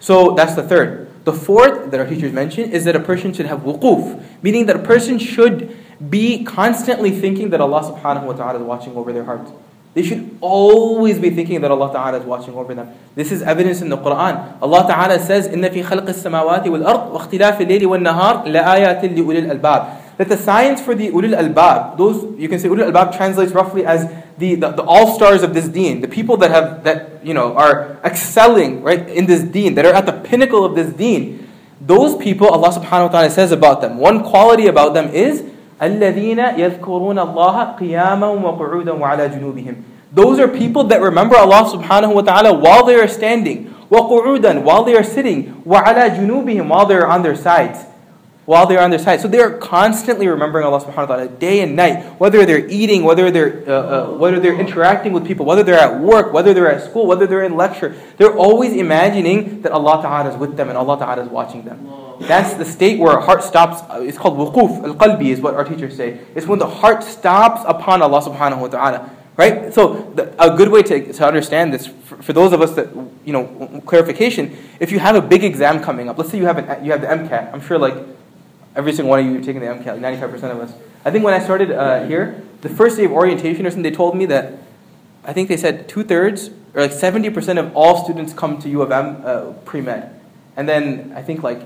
S1: So that's the third. The fourth that our teachers mentioned is that a person should have wuquf, meaning that a person should be constantly thinking that Allah subhanahu wa ta'ala is watching over their hearts. They should always be thinking that Allah Ta'ala is watching over them. This is evidence in the Quran. Allah Ta'ala says, إِنَّ فِي خَلْقِ السَّمَاوَاتِ وَالْأَرْضِ وَاخْتِلَافِ اللَّيْلِ وَالنَّهَارِ لَآيَاتٍ لِأُولِي الْأَلْبَابِ that the science for the ulul albab, those you can say ulul albab translates roughly as the, the, the all stars of this deen, the people that have that you know are excelling right in this deen, that are at the pinnacle of this deen. Those people, Allah Subhanahu wa Taala says about them. One quality about them is الذين يذكرون الله قياما وقعودا وعلى جنوبهم. Those are people that remember Allah Subhanahu wa Taala while they are standing, وقعودا while they are sitting, وعلى جنوبهم while they are on their sides while they're on their side. So they are constantly remembering Allah subhanahu wa ta'ala day and night, whether they're eating, whether they're, uh, uh, whether they're interacting with people, whether they're at work, whether they're at school, whether they're in lecture. They're always imagining that Allah ta'ala is with them and Allah ta'ala is watching them. That's the state where our heart stops. Uh, it's called wuquf, al-qalbi is what our teachers say. It's when the heart stops upon Allah subhanahu wa ta'ala. Right? So the, a good way to, to understand this, for, for, those of us that, you know, clarification, if you have a big exam coming up, let's say you have, an, you have the MCAT, I'm sure like every single one of you taking the MCAT, 95% of us. I think when I started uh, here, the first day of orientation or something, they told me that I think they said two thirds or like 70% of all students come to U of M uh, pre med. And then I think like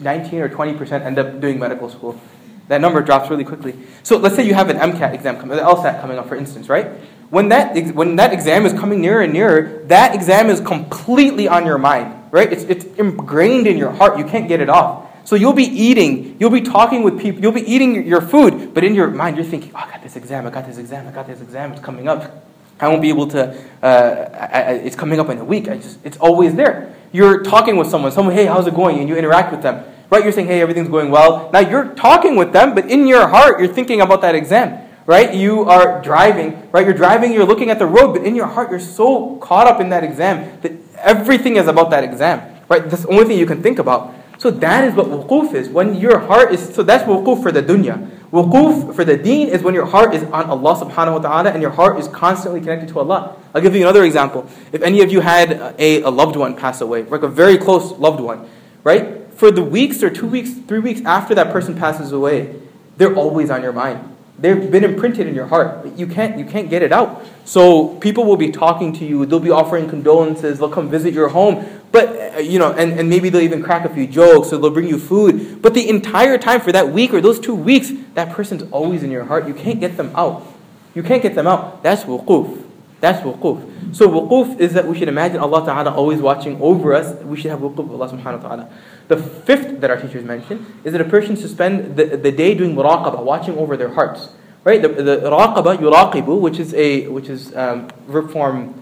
S1: 19 or 20% end up doing medical school. That number drops really quickly. So let's say you have an MCAT exam, coming, the LSAT coming up, for instance, right? When that, when that exam is coming nearer and nearer, that exam is completely on your mind, right? It's, it's ingrained in your heart. You can't get it off. So you'll be eating, you'll be talking with people, you'll be eating your food, but in your mind you're thinking, oh, I got this exam, I got this exam, I got this exam, it's coming up. I won't be able to, uh, I, I, it's coming up in a week. I just, it's always there. You're talking with someone, someone, hey, how's it going? And you interact with them. Right? You're saying, hey, everything's going well. Now you're talking with them, but in your heart, you're thinking about that exam. Right? You are driving, right? You're driving, you're looking at the road, but in your heart, you're so caught up in that exam that everything is about that exam. Right? That's the only thing you can think about. So that is what wuquf is. When your heart is, so that's wuquf for the dunya. Wuquf for the deen is when your heart is on Allah subhanahu wa ta'ala and your heart is constantly connected to Allah. I'll give you another example. If any of you had a, a loved one pass away, like a very close loved one, right? For the weeks or two weeks, three weeks after that person passes away, they're always on your mind. They've been imprinted in your heart. You can't, you can't get it out. So people will be talking to you. They'll be offering condolences. They'll come visit your home. But, uh, you know, and, and maybe they'll even crack a few jokes or they'll bring you food. But the entire time for that week or those two weeks, that person's always in your heart. You can't get them out. You can't get them out. That's wuquf. That's wuquf. So wuquf is that we should imagine Allah Ta'ala always watching over us. We should have wuquf of Allah Subhanahu wa Ta'ala. The fifth that our teachers mentioned is that a person should spend the, the day doing muraqabah, watching over their hearts. Right? The, the raqabah, yuraqibu, which is a which is um, verb form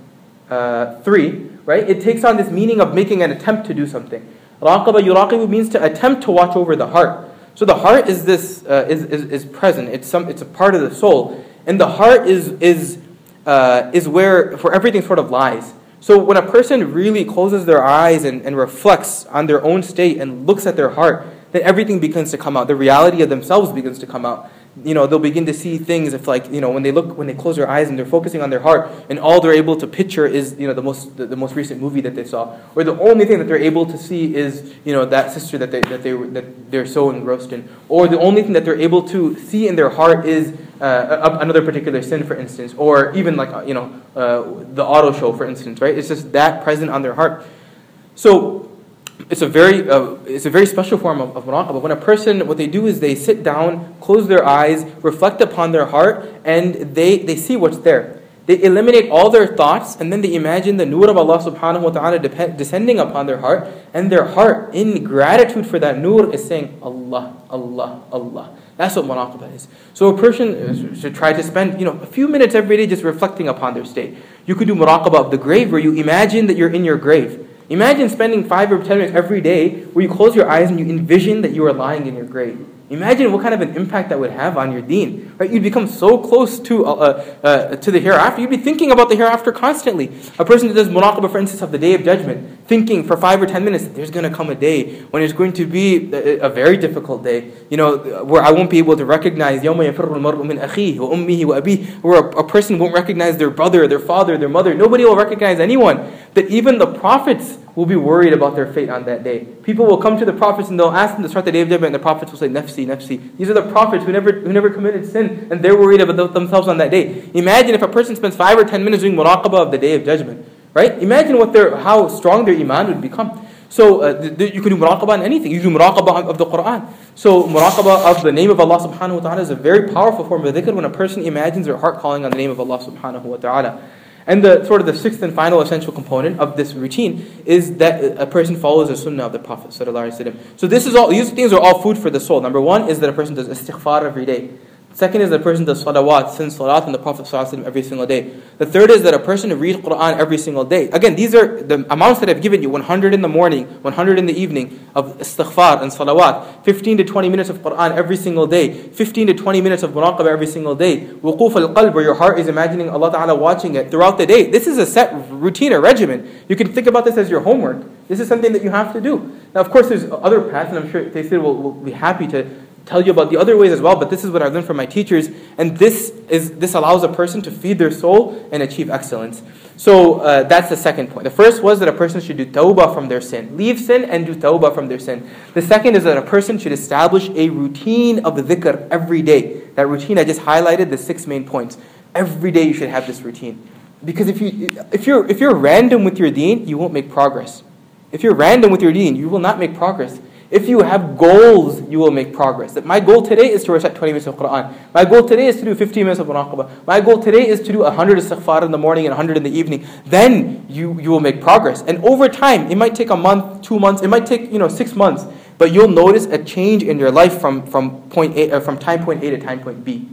S1: uh, three, right? It takes on this meaning of making an attempt to do something. Raqaba yuraqibu means to attempt to watch over the heart. So the heart is this uh, is, is, is present. It's some it's a part of the soul, and the heart is is uh, is where for everything sort of lies. So when a person really closes their eyes and, and reflects on their own state and looks at their heart, then everything begins to come out. The reality of themselves begins to come out you know they'll begin to see things if like you know when they look when they close their eyes and they're focusing on their heart and all they're able to picture is you know the most the, the, most recent movie that they saw. Or the only thing that they're able to see is you know that sister that they that they that they're so engrossed in. Or the only thing that they're able to see in their heart is uh, another particular sin for instance. Or even like uh, you know uh, the auto show for instance right? It's just that present on their heart. So it's a very uh, it's a very special form of, of muraqabah. When a person, what they do is they sit down, close their eyes, reflect upon their heart, and they, they see what's there. They eliminate all their thoughts, and then they imagine the nur of Allah subhanahu wa ta'ala descending upon their heart, and their heart, in gratitude for that nur, is saying, Allah, Allah, Allah. That's what muraqabah is. So a person should try to spend, you know, a few minutes every day just reflecting upon their state. You could do muraqabah of the grave, where you imagine that you're in your grave. Imagine spending five or ten minutes every day where you close your eyes and you envision that you are lying in your grave. Imagine what kind of an impact that would have on your deen. Right? You'd become so close to, uh, uh, uh, to the hereafter. You'd be thinking about the hereafter constantly. A person that does muraqabah, for instance, of the day of judgment, thinking for five or ten minutes, that there's going to come a day when it's going to be a, very difficult day, you know, where I won't be able to recognize where a, person won't recognize their brother, their father, their mother. Nobody will recognize anyone. That even the prophets will be worried about their fate on that day. People will come to the prophets and they'll ask them to start the day of judgment, and the prophets will say, Nafsi, Nafsi. These are the prophets who never, who never committed sin, and they're worried about themselves on that day. Imagine if a person spends five or ten minutes doing muraqabah of the day of judgment, right? Imagine what their, how strong their iman would become. So uh, th- th- you can do muraqabah on anything. You do muraqabah of the Quran. So muraqabah of the name of Allah subhanahu wa ta'ala is a very powerful form of dhikr when a person imagines their heart calling on the name of Allah subhanahu wa ta'ala. And the sort of the sixth and final essential component of this routine is that a person follows the sunnah of the Prophet. So this is all these things are all food for the soul. Number one is that a person does istighfar every day. Second is that a person does salawat, sends salat on the Prophet every single day. The third is that a person reads Quran every single day. Again, these are the amounts that I've given you 100 in the morning, 100 in the evening of istighfar and salawat, 15 to 20 minutes of Quran every single day, 15 to 20 minutes of muraqabah every single day, wuquf al qalb, where your heart is imagining Allah Ta'ala watching it throughout the day. This is a set routine, a regimen. You can think about this as your homework. This is something that you have to do. Now, of course, there's other paths, and I'm sure Taysir will, will be happy to tell you about the other ways as well, but this is what I learned from my teachers, and this is this allows a person to feed their soul and achieve excellence. So uh, that's the second point. The first was that a person should do tawbah from their sin, leave sin and do tawbah from their sin. The second is that a person should establish a routine of the dhikr every day. That routine I just highlighted the six main points. Every day you should have this routine, because if you if you're if you're random with your deen, you won't make progress. If you're random with your deen, you will not make progress. If you have goals, you will make progress. That my goal today is to recite 20 minutes of Quran. My goal today is to do 15 minutes of muraqabah. My goal today is to do 100 istighfar in the morning and 100 in the evening. Then you, you will make progress. And over time, it might take a month, two months, it might take you know six months, but you'll notice a change in your life from, from point A, uh, from time point A to time point B.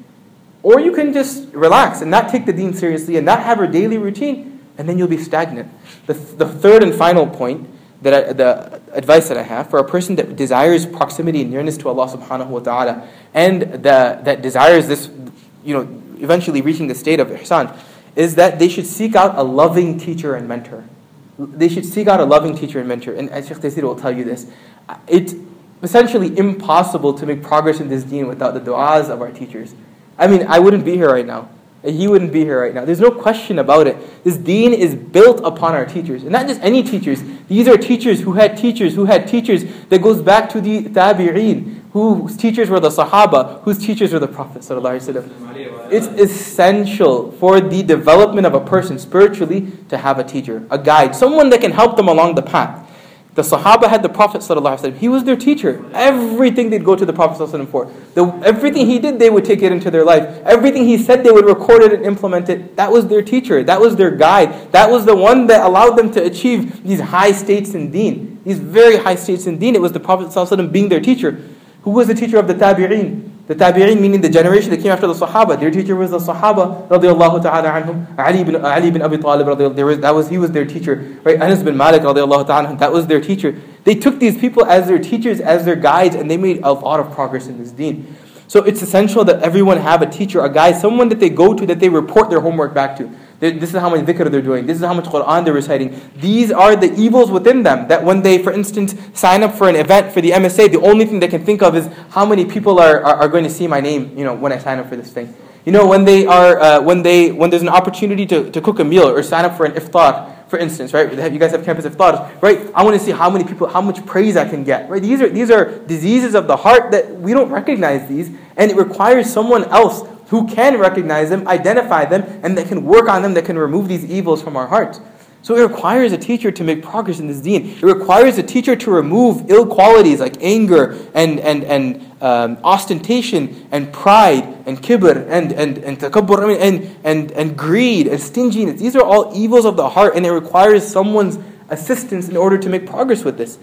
S1: Or you can just relax and not take the deen seriously and not have a daily routine, and then you'll be stagnant. The, the third and final point that I, the advice that I have for a person that desires proximity and nearness to Allah subhanahu wa ta'ala and the, that desires this, you know, eventually reaching the state of ihsan, is that they should seek out a loving teacher and mentor. They should seek out a loving teacher and mentor. And uh, Shaykh Taysir will tell you this. It's essentially impossible to make progress in this deen without the du'as of our teachers. I mean, I wouldn't be here right now he wouldn't be here right now. There's no question about it. This deen is built upon our teachers. And not just any teachers. These are teachers who had teachers who had teachers that goes back to the tabi'een, whose teachers were the sahaba, whose teachers were the Prophet. It's essential for the development of a person spiritually to have a teacher, a guide, someone that can help them along the path. The Sahaba had the Prophet ﷺ. He was their teacher. Everything they'd go to the Prophet ﷺ for. The, everything he did, they would take it into their life. Everything he said, they would record it and implement it. That was their teacher. That was their guide. That was the one that allowed them to achieve these high states in deen. These very high states in deen. It was the Prophet ﷺ being their teacher. Who was the teacher of the Tabi'een? The Tabi'een meaning the generation that came after the Sahaba. Their teacher was the Sahaba radiallahu ta'ala anhum. Ali ibn, Ali ibn Abi Talib radiallahu that was, he was their teacher. Right? Anas bin Malik radiallahu ta'ala that was their teacher. They took these people as their teachers, as their guides, and they made a lot of progress in this deen. So it's essential that everyone have a teacher, a guide, someone that they go to, that they report their homework back to. This is how much dhikr they're doing. This is how much Quran they're reciting. These are the evils within them. That when they, for instance, sign up for an event for the MSA, the only thing they can think of is how many people are, are, are going to see my name, you know, when I sign up for this thing. You know, when they are, uh, when they, when there's an opportunity to, to cook a meal or sign up for an iftar, for instance, right? You guys have campus iftar, right? I want to see how many people, how much praise I can get, right? These are these are diseases of the heart that we don't recognize these, and it requires someone else who can recognize them, identify them, and that can work on them, that can remove these evils from our hearts. So it requires a teacher to make progress in this deen. It requires a teacher to remove ill qualities like anger and, and, and um, ostentation and pride and kibr and, and, and takabbur and, and, and greed and stinginess. These are all evils of the heart and it requires someone's assistance in order to make progress with this.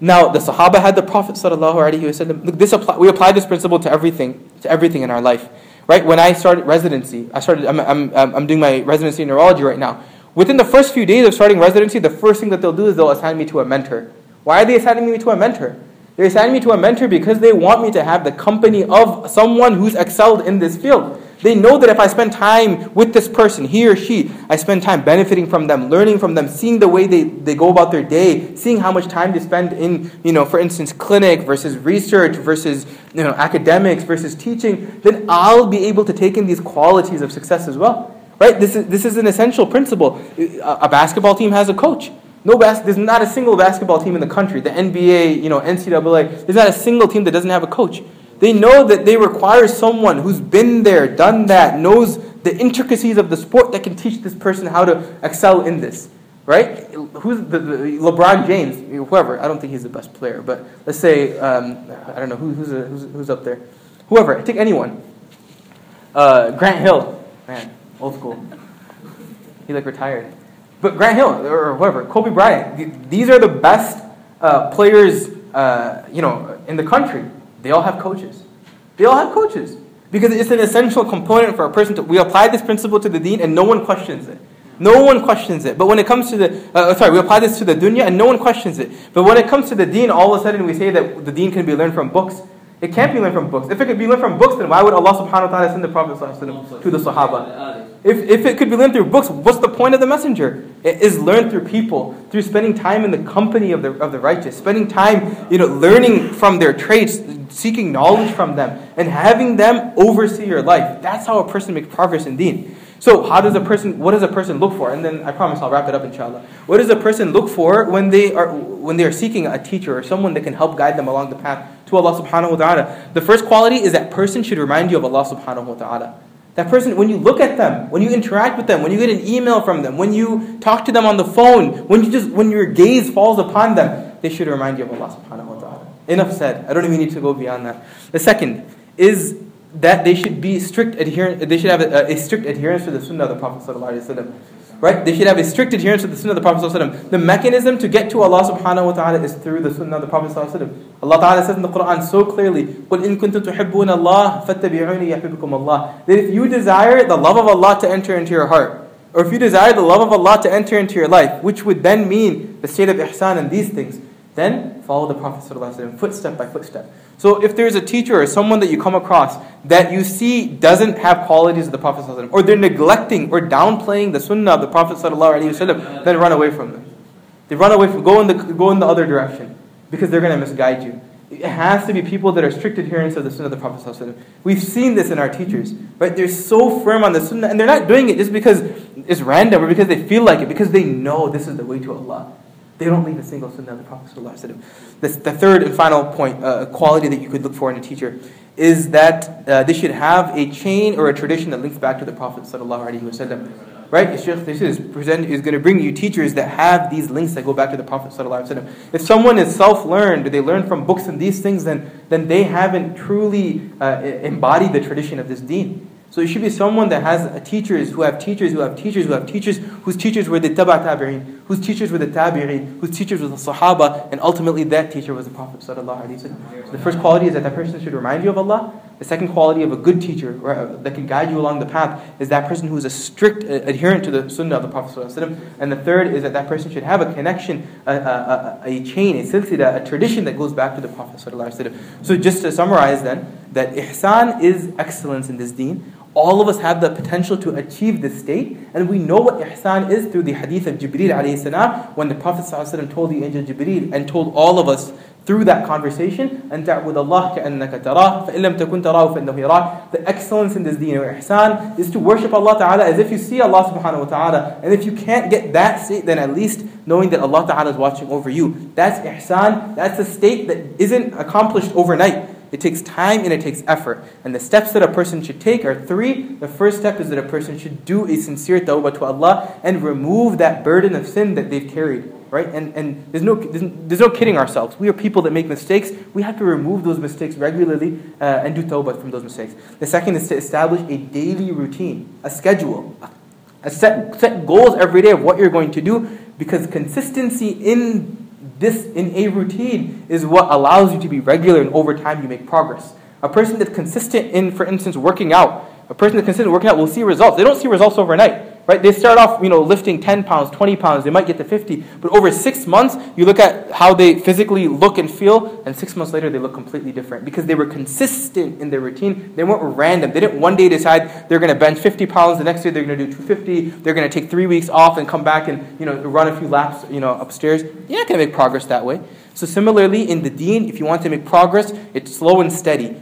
S1: Now, the Sahaba had the Prophet sallallahu alaihi wasallam. We apply this principle to everything, to everything in our life. Right? When I started residency, I started, I'm, I'm, I'm doing my residency in neurology right now. Within the first few days of starting residency, the first thing that they'll do is they'll assign me to a mentor. Why are they assigning me to a mentor? They're assigning me to a mentor because they want me to have the company of someone who's excelled in this field. They know that if I spend time with this person, he or she, I spend time benefiting from them, learning from them, seeing the way they, they go about their day, seeing how much time they spend in, you know, for instance, clinic versus research versus, you know, academics versus teaching, then I'll be able to take in these qualities of success as well. Right? This is, this is an essential principle. A basketball team has a coach. No bas- there's not a single basketball team in the country, the NBA, you know, NCAA, there's not a single team that doesn't have a coach. They know that they require someone who's been there, done that, knows the intricacies of the sport that can teach this person how to excel in this. Right? Who's the, the LeBron James, whoever. I don't think he's the best player, but let's say um, I don't know who, who's, a, who's, who's up there. Whoever, take anyone. Uh, Grant Hill, man, old school. He like retired, but Grant Hill or whoever, Kobe Bryant. These are the best uh, players, uh, you know, in the country. They all have coaches. They all have coaches. Because it's an essential component for a person to. We apply this principle to the deen and no one questions it. No one questions it. But when it comes to the. Uh, sorry, we apply this to the dunya and no one questions it. But when it comes to the deen, all of a sudden we say that the deen can be learned from books. It can't be learned from books. If it could be learned from books, then why would Allah subhanahu wa ta'ala send the Prophet to the Sahaba? If, if it could be learned through books, what's the point of the messenger? It is learned through people, through spending time in the company of the, of the righteous, spending time, you know, learning from their traits, seeking knowledge from them, and having them oversee your life. That's how a person makes progress in deen. So, how does a person? What does a person look for? And then I promise I'll wrap it up, inshallah. What does a person look for when they are when they are seeking a teacher or someone that can help guide them along the path Allah Subhanahu wa Taala? The first quality is that person should remind you of Allah Subhanahu wa Taala. That person, when you look at them, when you interact with them, when you get an email from them, when you talk to them on the phone, when you just when your gaze falls upon them, they should remind you of Allah Subhanahu wa Taala. Enough said. I don't even need to go beyond that. The second is that they should be strict adherent. They should have a, a strict adherence to the Sunnah of the Prophet Right? They should have a strict adherence to the Sunnah of the Prophet sallallahu The mechanism to get to Allah subhanahu wa taala is through the Sunnah of the Prophet sallallahu Allah taala says in the Quran so clearly, "Qul in kuntum tuhibbun Allah fattabi'uni yahibbukum Allah." That if you desire the love of Allah to enter into your heart, or if you desire the love of Allah to enter into your life, which would then mean the state of ihsan and these things, then follow the Prophet ﷺ footstep by footstep. So if there's a teacher or someone that you come across that you see doesn't have qualities of the Prophet ﷺ, or they're neglecting or downplaying the sunnah of the Prophet ﷺ, then run away from them. They run away from go in the go in the other direction because they're going to misguide you. It has to be people that are strict adherents of the sunnah of the Prophet ﷺ. We've seen this in our teachers, right? They're so firm on the sunnah, and they're not doing it just because it's random or because they feel like it, because they know this is the way to Allah. They don't leave a single sunnah of the Prophet. The, the third and final point, uh, quality that you could look for in a teacher, is that uh, they should have a chain or a tradition that links back to the Prophet. Right? Shaykh is, present, is going to bring you teachers that have these links that go back to the Prophet. If someone is self learned, they learn from books and these things, then, then they haven't truly uh, embodied the tradition of this deen. So it should be someone that has teachers who have teachers who have teachers who have teachers whose teachers were the taba tabi'in, whose teachers were the tabi'in, whose teachers were the sahaba, and ultimately that teacher was the Prophet. sallallahu So the first quality is that that person should remind you of Allah. The second quality of a good teacher uh, that can guide you along the path is that person who is a strict uh, adherent to the sunnah of the Prophet. And the third is that that person should have a connection, a, a, a, a chain, a silsila, a tradition that goes back to the Prophet. sallallahu So just to summarize then, that ihsan is excellence in this deen. All of us have the potential to achieve this state, and we know what ihsan is through the hadith of Jibreel alayhi salam, when the Prophet told the angel Jibreel and told all of us through that conversation, and ta'bud Allah كأنك تراه فإن لم تكن تراه فإنه يراك. The excellence in this deen or ihsan is to worship Allah Ta'ala as if you see Allah Subhanahu Wa Ta'ala. And if you can't get that state, then at least knowing that Allah Ta'ala is watching over you. That's ihsan. That's a state that isn't accomplished overnight. It takes time and it takes effort. And the steps that a person should take are three. The first step is that a person should do a sincere tawbah to Allah and remove that burden of sin that they've carried. Right? And, and there's, no, there's, no kidding ourselves. We are people that make mistakes. We have to remove those mistakes regularly uh, and do tawbah from those mistakes. The second is to establish a daily routine, a schedule, a set, set goals every day of what you're going to do because consistency in this in a routine is what allows you to be regular and over time you make progress. A person that's consistent in, for instance, working out, a person that's consistent working out will see results. They don't see results overnight right? They start off, you know, lifting 10 pounds, 20 pounds, they might get to 50, but over six months, you look at how they physically look and feel, and six months later, they look completely different because they were consistent in their routine. They weren't random. They didn't one day decide they're going to bench 50 pounds, the next day they're going to do 250, they're going to take three weeks off and come back and, you know, run a few laps, you know, upstairs. You're not going to make progress that way. So similarly, in the deen, if you want to make progress, it's slow and steady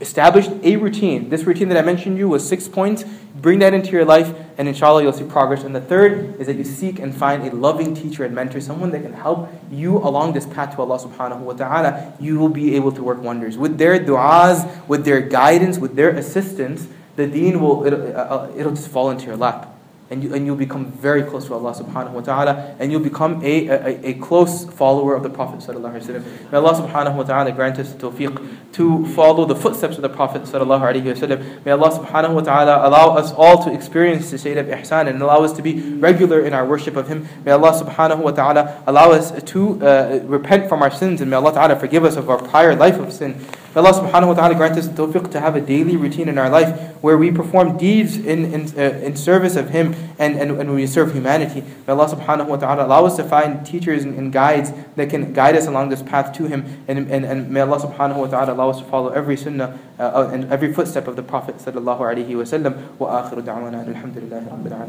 S1: established a routine. This routine that I mentioned you was six points. Bring that into your life, and inshallah, you'll see progress. And the third is that you seek and find a loving teacher and mentor, someone that can help you along this path to Allah subhanahu wa ta'ala. You will be able to work wonders. With their du'as, with their guidance, with their assistance, the deen will, it'll, uh, uh it'll just fall into your lap and, you, and you'll become very close to Allah subhanahu wa ta'ala, and you'll become a, a, a close follower of the Prophet sallallahu May Allah subhanahu wa ta'ala grant us the tawfiq to follow the footsteps of the Prophet sallallahu alayhi wa May Allah subhanahu wa ta'ala allow us all to experience the state of ihsan and allow us to be regular in our worship of Him. May Allah subhanahu wa ta'ala allow us to uh, repent from our sins, and may Allah ta'ala forgive us of our prior life of sin. May Allah subhanahu wa ta'ala grant us the tawfiq to have a daily routine in our life where we perform deeds in, in, uh, in service of Him and, and, and we serve humanity. May Allah subhanahu wa ta'ala allow us to find teachers and, and, guides that can guide us along this path to Him. And, and, and may Allah subhanahu wa ta'ala allow us to follow every sunnah uh, and every footstep of the Prophet sallallahu alayhi wa sallam. Wa akhiru da'wana alhamdulillahi rabbil